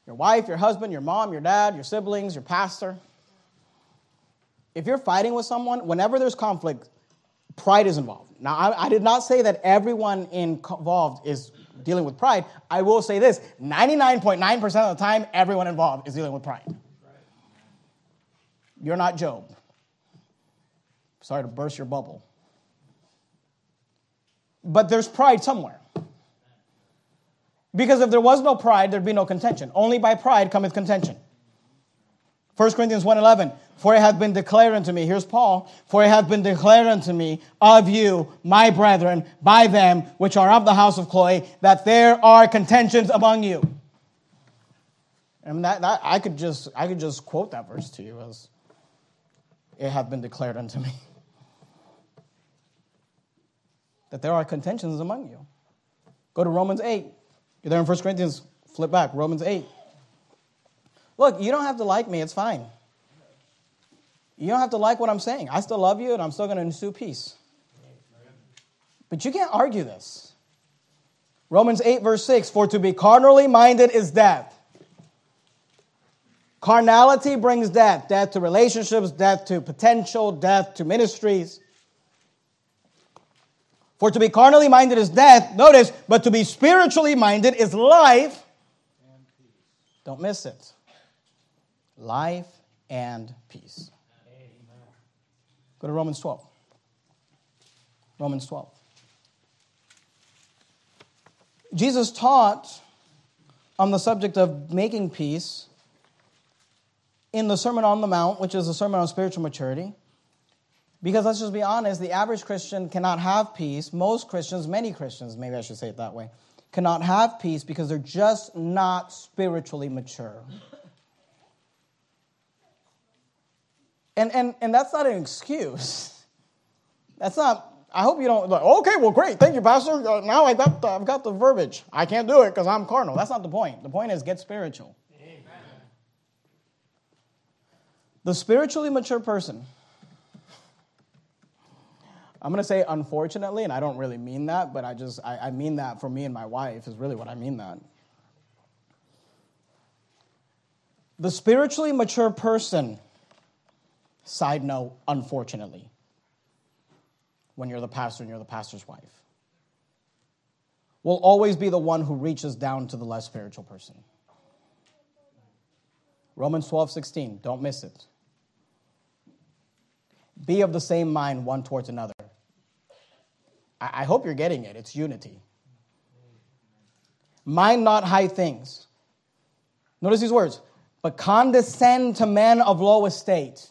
Speaker 1: your wife, your husband, your mom, your dad, your siblings, your pastor. If you're fighting with someone, whenever there's conflict, pride is involved. Now, I, I did not say that everyone involved is dealing with pride. I will say this 99.9% of the time, everyone involved is dealing with pride. You're not Job. Sorry to burst your bubble. but there's pride somewhere. Because if there was no pride, there'd be no contention. Only by pride cometh contention. 1 Corinthians 1.11, For it hath been declared unto me, here's Paul, For it hath been declared unto me of you, my brethren, by them which are of the house of Chloe, that there are contentions among you. Mean, that, that, I, could just, I could just quote that verse to you as, It hath been declared unto me. That there are contentions among you. Go to Romans 8. You're there in 1 Corinthians, flip back, Romans 8. Look, you don't have to like me, it's fine. You don't have to like what I'm saying. I still love you and I'm still going to ensue peace. But you can't argue this. Romans 8, verse 6 For to be carnally minded is death. Carnality brings death death to relationships, death to potential, death to ministries. For to be carnally minded is death, notice, but to be spiritually minded is life. Don't miss it life and peace. Go to Romans 12. Romans 12. Jesus taught on the subject of making peace in the Sermon on the Mount, which is a sermon on spiritual maturity. Because let's just be honest, the average Christian cannot have peace. Most Christians, many Christians, maybe I should say it that way, cannot have peace because they're just not spiritually mature. And, and, and that's not an excuse. That's not, I hope you don't, like, okay, well, great, thank you, Pastor. Uh, now I got the, I've got the verbiage. I can't do it because I'm carnal. That's not the point. The point is get spiritual. Amen. The spiritually mature person, I'm going to say unfortunately, and I don't really mean that, but I just, I, I mean that for me and my wife is really what I mean that. The spiritually mature person Side note, unfortunately, when you're the pastor and you're the pastor's wife, will always be the one who reaches down to the less spiritual person. Romans 12, 16, don't miss it. Be of the same mind one towards another. I, I hope you're getting it. It's unity. Mind not high things. Notice these words, but condescend to men of low estate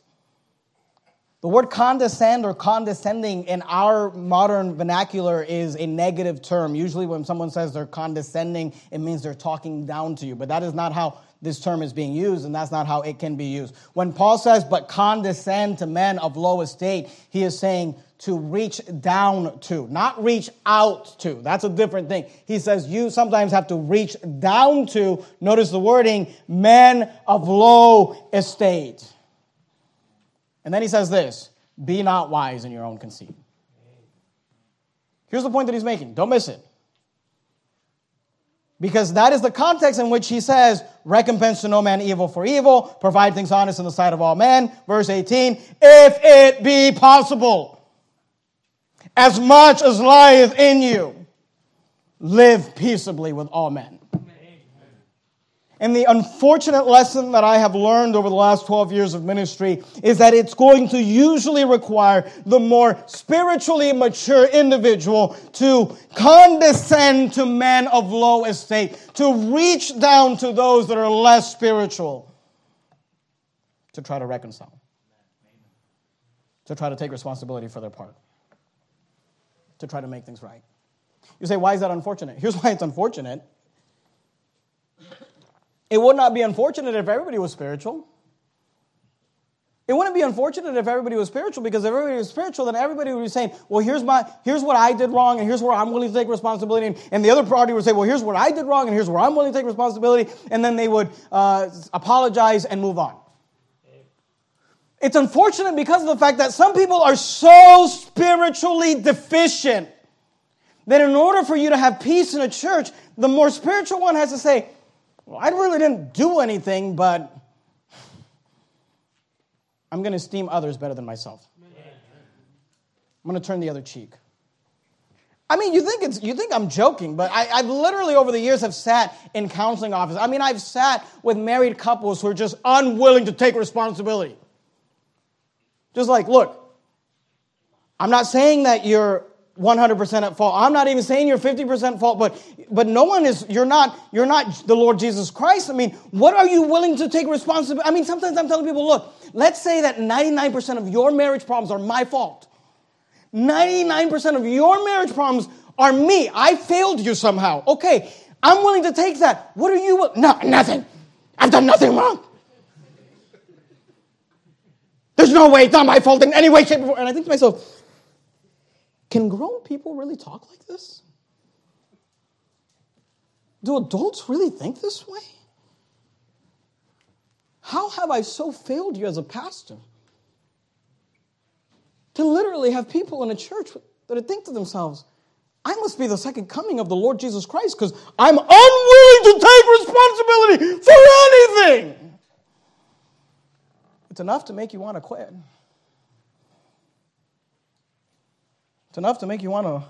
Speaker 1: the word condescend or condescending in our modern vernacular is a negative term. Usually, when someone says they're condescending, it means they're talking down to you. But that is not how this term is being used, and that's not how it can be used. When Paul says, but condescend to men of low estate, he is saying to reach down to, not reach out to. That's a different thing. He says you sometimes have to reach down to, notice the wording, men of low estate. And then he says this Be not wise in your own conceit. Here's the point that he's making. Don't miss it. Because that is the context in which he says, recompense to no man evil for evil, provide things honest in the sight of all men. Verse 18, if it be possible, as much as lieth in you, live peaceably with all men. And the unfortunate lesson that I have learned over the last 12 years of ministry is that it's going to usually require the more spiritually mature individual to condescend to men of low estate, to reach down to those that are less spiritual, to try to reconcile, to try to take responsibility for their part, to try to make things right. You say, why is that unfortunate? Here's why it's unfortunate it would not be unfortunate if everybody was spiritual. It wouldn't be unfortunate if everybody was spiritual because if everybody was spiritual, then everybody would be saying, well, here's, my, here's what I did wrong and here's where I'm willing to take responsibility. And, the other party would say, well, here's what I did wrong and here's where I'm willing to take responsibility. And then they would uh, apologize and move on. It's unfortunate because of the fact that some people are so spiritually deficient that in order for you to have peace in a church, the more spiritual one has to say, well, I really didn't do anything, but I'm going to esteem others better than myself. I'm going to turn the other cheek. I mean, you think it's you think I'm joking, but I, have literally over the years have sat in counseling offices. I mean, I've sat with married couples who are just unwilling to take responsibility. Just like, look, I'm not saying that you're 100% at fault. I'm not even saying you're 50% fault, but but no one is you're not you're not the Lord Jesus Christ. I mean, what are you willing to take responsibility? I mean, sometimes I'm telling people, look, let's say that 99% of your marriage problems are my fault. 99% of your marriage problems are me. I failed you somehow. Okay, I'm willing to take that. What are you? No, nothing. I've done nothing wrong. There's no way it's not my fault in any way, shape, or form. And I think to myself, can grown people really talk like this? Do adults really think this way? How have I so failed you as a pastor? To literally have people in a church that think to themselves, I must be the second coming of the Lord Jesus Christ because I'm unwilling to take responsibility for anything. It's enough to make you want to quit. It's enough to make you want to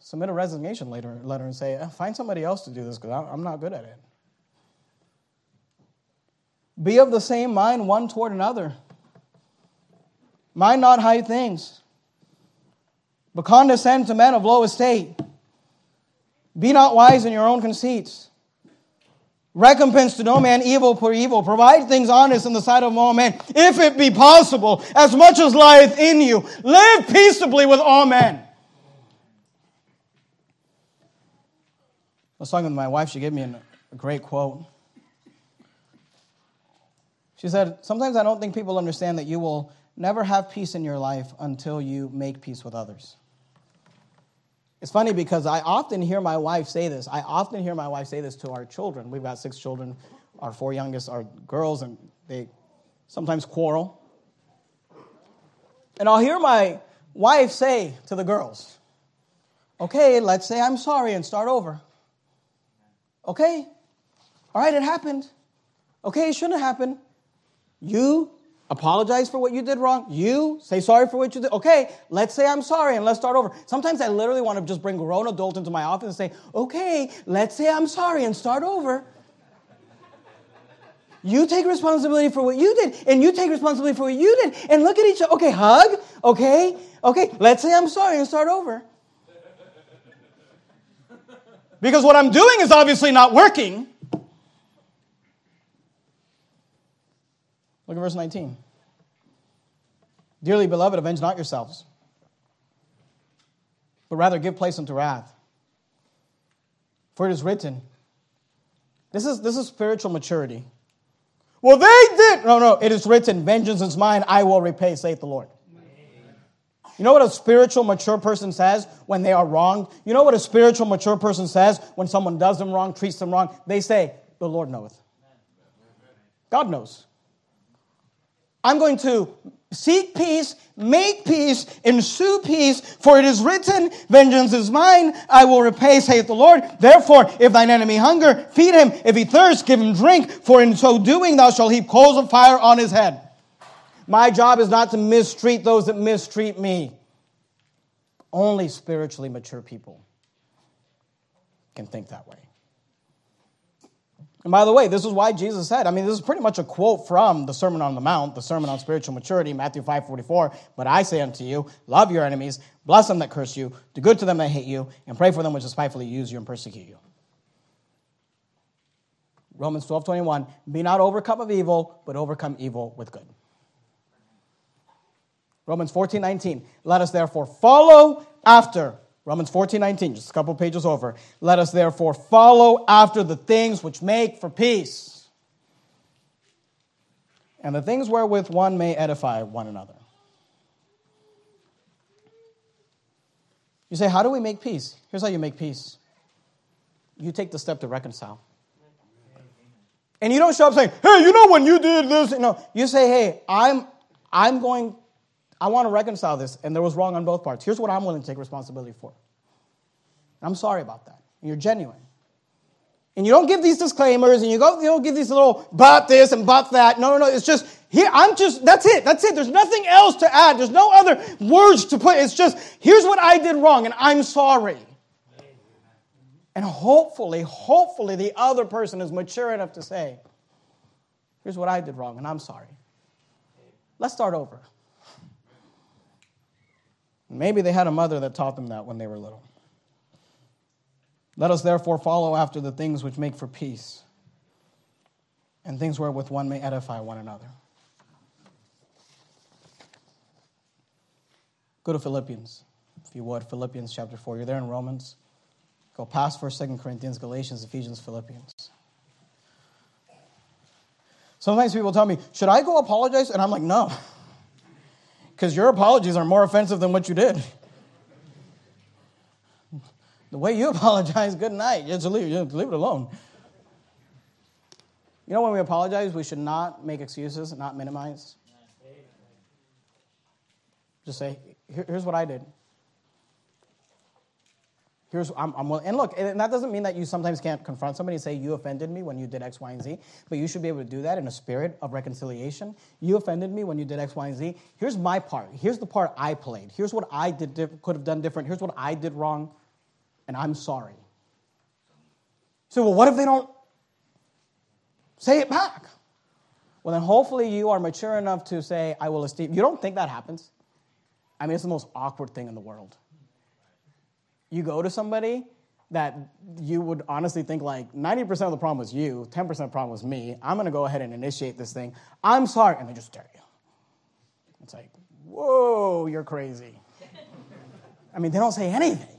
Speaker 1: submit a resignation letter, letter and say, eh, find somebody else to do this because I'm not good at it. Be of the same mind one toward another. Mind not high things but condescend to men of low estate. Be not wise in your own conceits. Recompense to no man evil for evil. Provide things honest in the sight of all men, if it be possible, as much as lieth in you. Live peaceably with all men. I was talking with my wife. She gave me a great quote. She said, Sometimes I don't think people understand that you will never have peace in your life until you make peace with others. It's funny because I often hear my wife say this. I often hear my wife say this to our children. We've got six children. Our four youngest are girls, and they sometimes quarrel. And I'll hear my wife say to the girls, Okay, let's say I'm sorry and start over. Okay, all right, it happened. Okay, it shouldn't have happened. You apologize for what you did wrong. You say sorry for what you did. Okay, let's say I'm sorry and let's start over. Sometimes I literally want to just bring grown adult into my office and say, okay, let's say I'm sorry and start over. You take responsibility for what you did, and you take responsibility for what you did, and look at each other. Okay, hug. Okay, okay, let's say I'm sorry and start over. Because what I'm doing is obviously not working. Look at verse 19. Dearly beloved, avenge not yourselves, but rather give place unto wrath. For it is written, this is, this is spiritual maturity. Well, they did. No, no, it is written, vengeance is mine, I will repay, saith the Lord. You know what a spiritual mature person says when they are wronged? You know what a spiritual mature person says when someone does them wrong, treats them wrong? They say, The Lord knoweth. God knows. I'm going to seek peace, make peace, ensue peace, for it is written, Vengeance is mine, I will repay, saith the Lord. Therefore, if thine enemy hunger, feed him. If he thirst, give him drink, for in so doing thou shalt heap coals of fire on his head. My job is not to mistreat those that mistreat me. Only spiritually mature people can think that way. And by the way, this is why Jesus said, I mean, this is pretty much a quote from the Sermon on the Mount, the Sermon on Spiritual Maturity, Matthew 5 44. But I say unto you, love your enemies, bless them that curse you, do good to them that hate you, and pray for them which despitefully use you and persecute you. Romans 12 21, be not overcome of evil, but overcome evil with good. Romans 14 19, let us therefore follow after Romans 14, 19, just a couple pages over. Let us therefore follow after the things which make for peace, and the things wherewith one may edify one another. You say, How do we make peace? Here's how you make peace you take the step to reconcile. And you don't show up saying, Hey, you know when you did this? No, you say, Hey, I'm, I'm going I want to reconcile this, and there was wrong on both parts. Here's what I'm willing to take responsibility for. I'm sorry about that. And you're genuine. And you don't give these disclaimers and you, go, you don't give these little but this and but that. No, no, no. It's just here, I'm just, that's it. That's it. There's nothing else to add. There's no other words to put. It's just, here's what I did wrong and I'm sorry. And hopefully, hopefully the other person is mature enough to say, here's what I did wrong and I'm sorry. Let's start over. Maybe they had a mother that taught them that when they were little. Let us therefore follow after the things which make for peace and things wherewith one may edify one another. Go to Philippians, if you would. Philippians chapter 4. You're there in Romans. Go past 1st, 2nd Corinthians, Galatians, Ephesians, Philippians. Sometimes people tell me, Should I go apologize? And I'm like, No. Because your apologies are more offensive than what you did. The way you apologize, good night. Just leave, just leave it alone. You know, when we apologize, we should not make excuses, not minimize. Just say, here's what I did. Here's, I'm, I'm, and look, and that doesn't mean that you sometimes can't confront somebody and say, You offended me when you did X, Y, and Z, but you should be able to do that in a spirit of reconciliation. You offended me when you did X, Y, and Z. Here's my part. Here's the part I played. Here's what I did, could have done different. Here's what I did wrong, and I'm sorry. So, well, what if they don't say it back? Well, then hopefully you are mature enough to say, I will esteem. You don't think that happens? I mean, it's the most awkward thing in the world you go to somebody that you would honestly think like 90% of the problem was you, 10% of the problem was me. I'm to go ahead and initiate this thing. I'm sorry. And they just stare at you. It's like, whoa, you're crazy. I mean, they don't say anything.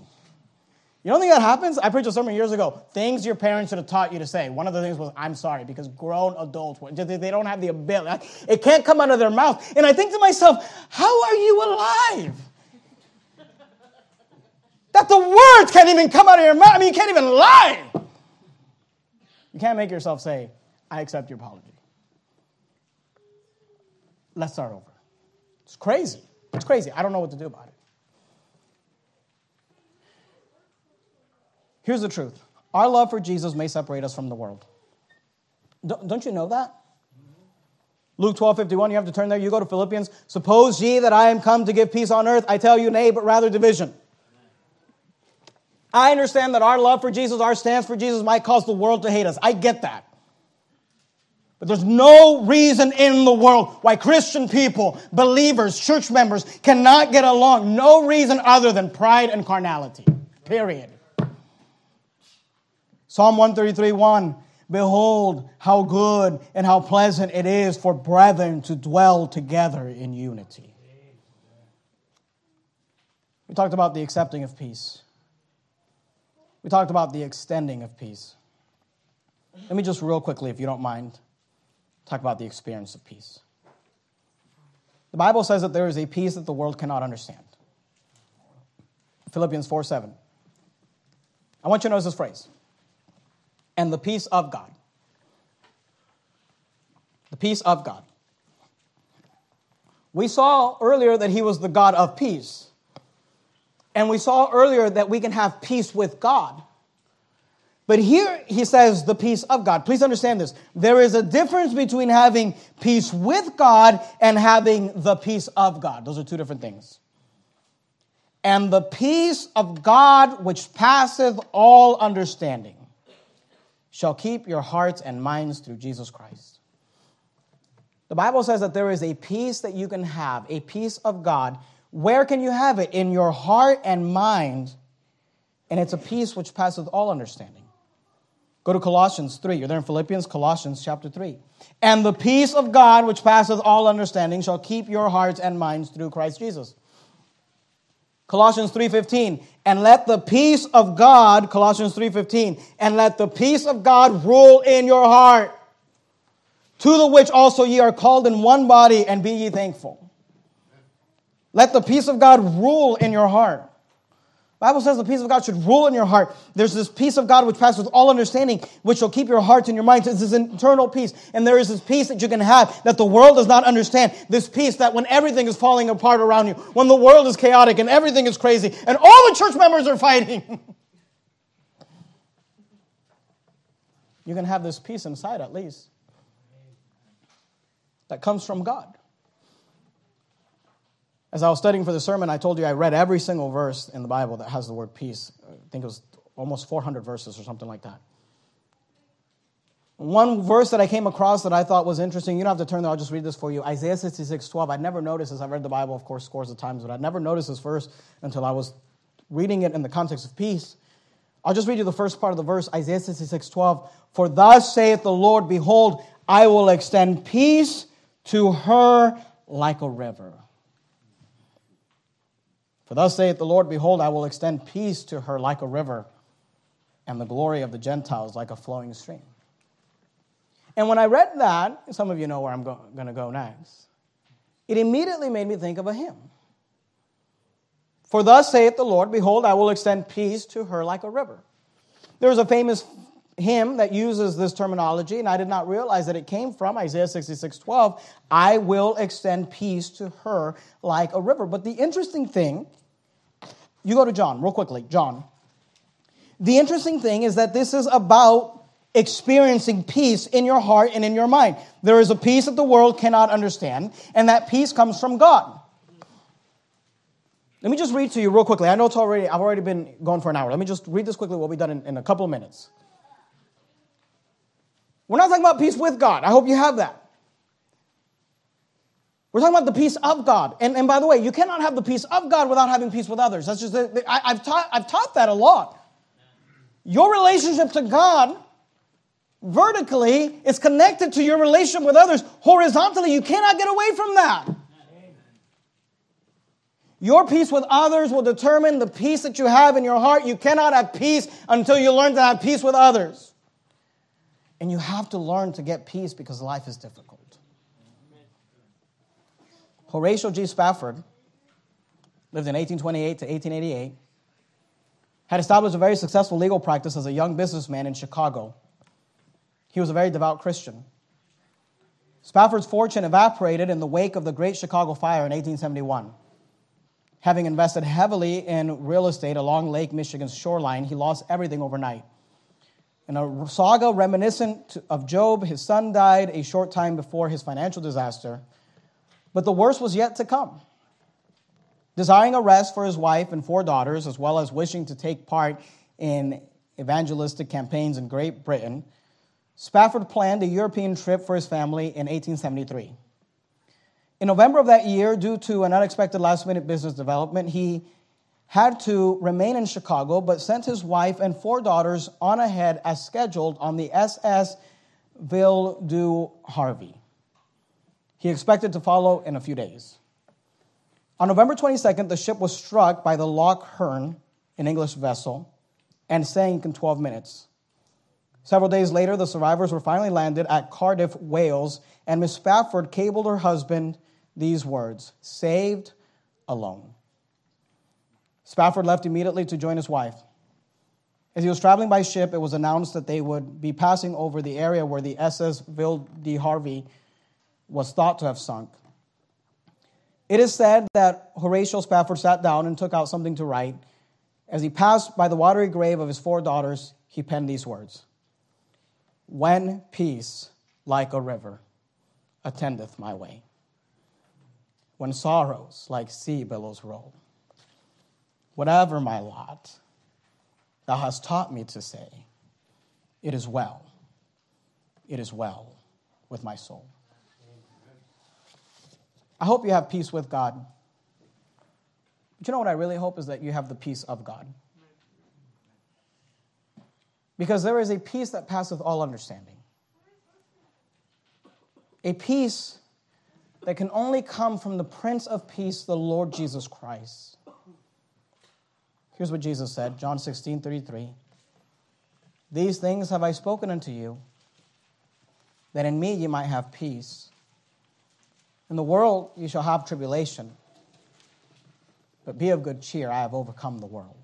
Speaker 1: You don't think that happens? I preached a sermon years ago. Things your parents should have taught you to say. One of the things was, I'm sorry, because grown adults, they don't have the ability. It can't come out of their mouth. And I think to myself, how are you alive? That the words can't even come out of your mouth. I mean, you can't even lie. You can't make yourself say, I accept your apology. Let's start over. It's crazy. It's crazy. I don't know what to do about it. Here's the truth our love for Jesus may separate us from the world. Don't you know that? Luke 12, 51, you have to turn there. You go to Philippians. Suppose ye that I am come to give peace on earth. I tell you, nay, but rather division. I understand that our love for Jesus, our stance for Jesus might cause the world to hate us. I get that. But there's no reason in the world why Christian people, believers, church members cannot get along. No reason other than pride and carnality. Period. Psalm 133 1 Behold, how good and how pleasant it is for brethren to dwell together in unity. We talked about the accepting of peace. We talked about the extending of peace. Let me just, real quickly, if you don't mind, talk about the experience of peace. The Bible says that there is a peace that the world cannot understand. Philippians 4 7. I want you to notice this phrase and the peace of God. The peace of God. We saw earlier that he was the God of peace. And we saw earlier that we can have peace with God. But here he says the peace of God. Please understand this. There is a difference between having peace with God and having the peace of God. Those are two different things. And the peace of God, which passeth all understanding, shall keep your hearts and minds through Jesus Christ. The Bible says that there is a peace that you can have, a peace of God where can you have it? In your heart and mind. And it's a peace which passeth all understanding. Go to Colossians 3. You're there in Philippians, Colossians chapter 3. And the peace of God, which passeth all understanding, shall keep your hearts and minds through Christ Jesus. Colossians 3:15 and let the peace of God Colossians 3:15 and let the peace of God rule in your heart to the which also ye are called in one body and be ye thankful let the peace of God rule in your heart. Bible says the peace of God should rule in your heart. There's this peace of God which passes all understanding, which will keep your hearts and your minds. It's this internal peace. And there is this peace that you can have that the world does not understand. This peace that when everything is falling apart around you, when the world is chaotic and everything is crazy, and all the church members are fighting, you can have this peace inside at least that comes from God. As I was studying for the sermon, I told you I read every single verse in the Bible that has the word peace. I think it was almost 400 verses or something like that. One verse that I came across that I thought was interesting, you don't have to turn there, I'll just read this for you. Isaiah 66, 12. I'd never noticed this. I've read the Bible, of course, scores of times, but I'd never noticed this verse until I was reading it in the context of peace. I'll just read you the first part of the verse, Isaiah 66, 12. For thus saith the Lord, Behold, I will extend peace to her like a river. For thus saith the Lord, Behold, I will extend peace to her like a river, and the glory of the Gentiles like a flowing stream. And when I read that, some of you know where I'm going to go next, it immediately made me think of a hymn. For thus saith the Lord, Behold, I will extend peace to her like a river. There's a famous hymn that uses this terminology, and I did not realize that it came from Isaiah 66 12. I will extend peace to her like a river. But the interesting thing, you go to John real quickly, John. The interesting thing is that this is about experiencing peace in your heart and in your mind. There is a peace that the world cannot understand, and that peace comes from God. Let me just read to you real quickly. I know it's already, I've already been going for an hour. Let me just read this quickly. We'll be done in, in a couple of minutes. We're not talking about peace with God. I hope you have that. We're talking about the peace of God. And, and by the way, you cannot have the peace of God without having peace with others. That's just, I, I've, taught, I've taught that a lot. Your relationship to God vertically is connected to your relationship with others. Horizontally, you cannot get away from that. Your peace with others will determine the peace that you have in your heart. You cannot have peace until you learn to have peace with others. And you have to learn to get peace because life is difficult. Horatio G. Spafford lived in 1828 to 1888, had established a very successful legal practice as a young businessman in Chicago. He was a very devout Christian. Spafford's fortune evaporated in the wake of the Great Chicago Fire in 1871. Having invested heavily in real estate along Lake Michigan's shoreline, he lost everything overnight. In a saga reminiscent of Job, his son died a short time before his financial disaster, but the worst was yet to come. Desiring a rest for his wife and four daughters, as well as wishing to take part in evangelistic campaigns in Great Britain, Spafford planned a European trip for his family in 1873. In November of that year, due to an unexpected last minute business development, he had to remain in Chicago, but sent his wife and four daughters on ahead as scheduled on the SS Ville du Havre. He expected to follow in a few days. On November 22nd, the ship was struck by the Loch Earn, an English vessel, and sank in 12 minutes. Several days later, the survivors were finally landed at Cardiff, Wales, and Miss Spafford cabled her husband these words saved alone. Spafford left immediately to join his wife. As he was traveling by ship, it was announced that they would be passing over the area where the SS Ville du Havre was thought to have sunk. It is said that Horatio Spafford sat down and took out something to write. As he passed by the watery grave of his four daughters, he penned these words When peace, like a river, attendeth my way when sorrows like sea billows roll. Whatever my lot, thou hast taught me to say, It is well, it is well with my soul. I hope you have peace with God. But you know what I really hope is that you have the peace of God. Because there is a peace that passeth all understanding. A peace that can only come from the Prince of Peace, the Lord Jesus Christ. Here's what Jesus said, John 16, 33. These things have I spoken unto you, that in me ye might have peace. In the world ye shall have tribulation, but be of good cheer, I have overcome the world.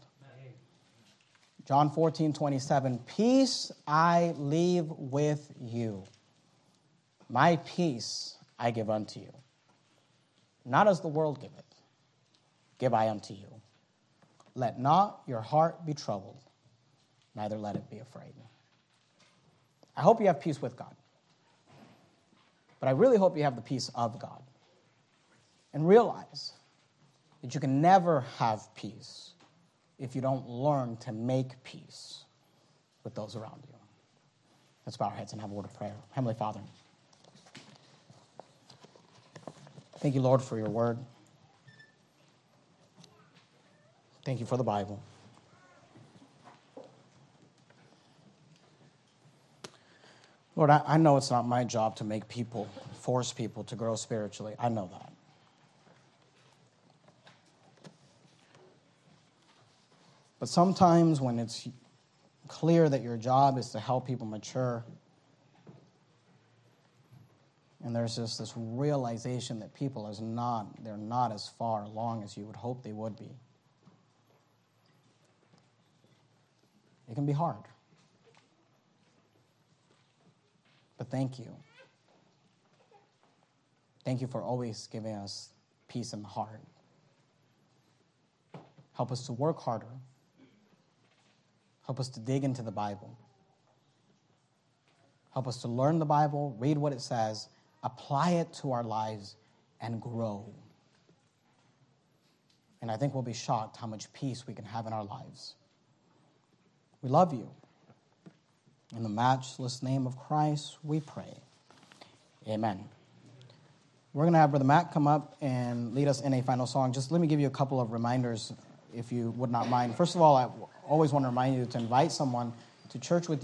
Speaker 1: John 14, 27. Peace I leave with you. My peace I give unto you. Not as the world giveth, give I unto you. Let not your heart be troubled, neither let it be afraid. I hope you have peace with God. But I really hope you have the peace of God. And realize that you can never have peace if you don't learn to make peace with those around you. Let's bow our heads and have a word of prayer. Heavenly Father, thank you, Lord, for your word. Thank you for the Bible. Lord, I, I know it's not my job to make people, force people to grow spiritually. I know that. But sometimes when it's clear that your job is to help people mature, and there's just this realization that people is not they're not as far along as you would hope they would be. It can be hard. But thank you. Thank you for always giving us peace in the heart. Help us to work harder. Help us to dig into the Bible. Help us to learn the Bible, read what it says, apply it to our lives, and grow. And I think we'll be shocked how much peace we can have in our lives. We love you. In the matchless name of Christ, we pray. Amen. We're going to have Brother Matt come up and lead us in a final song. Just let me give you a couple of reminders, if you would not mind. First of all, I always want to remind you to invite someone to church with you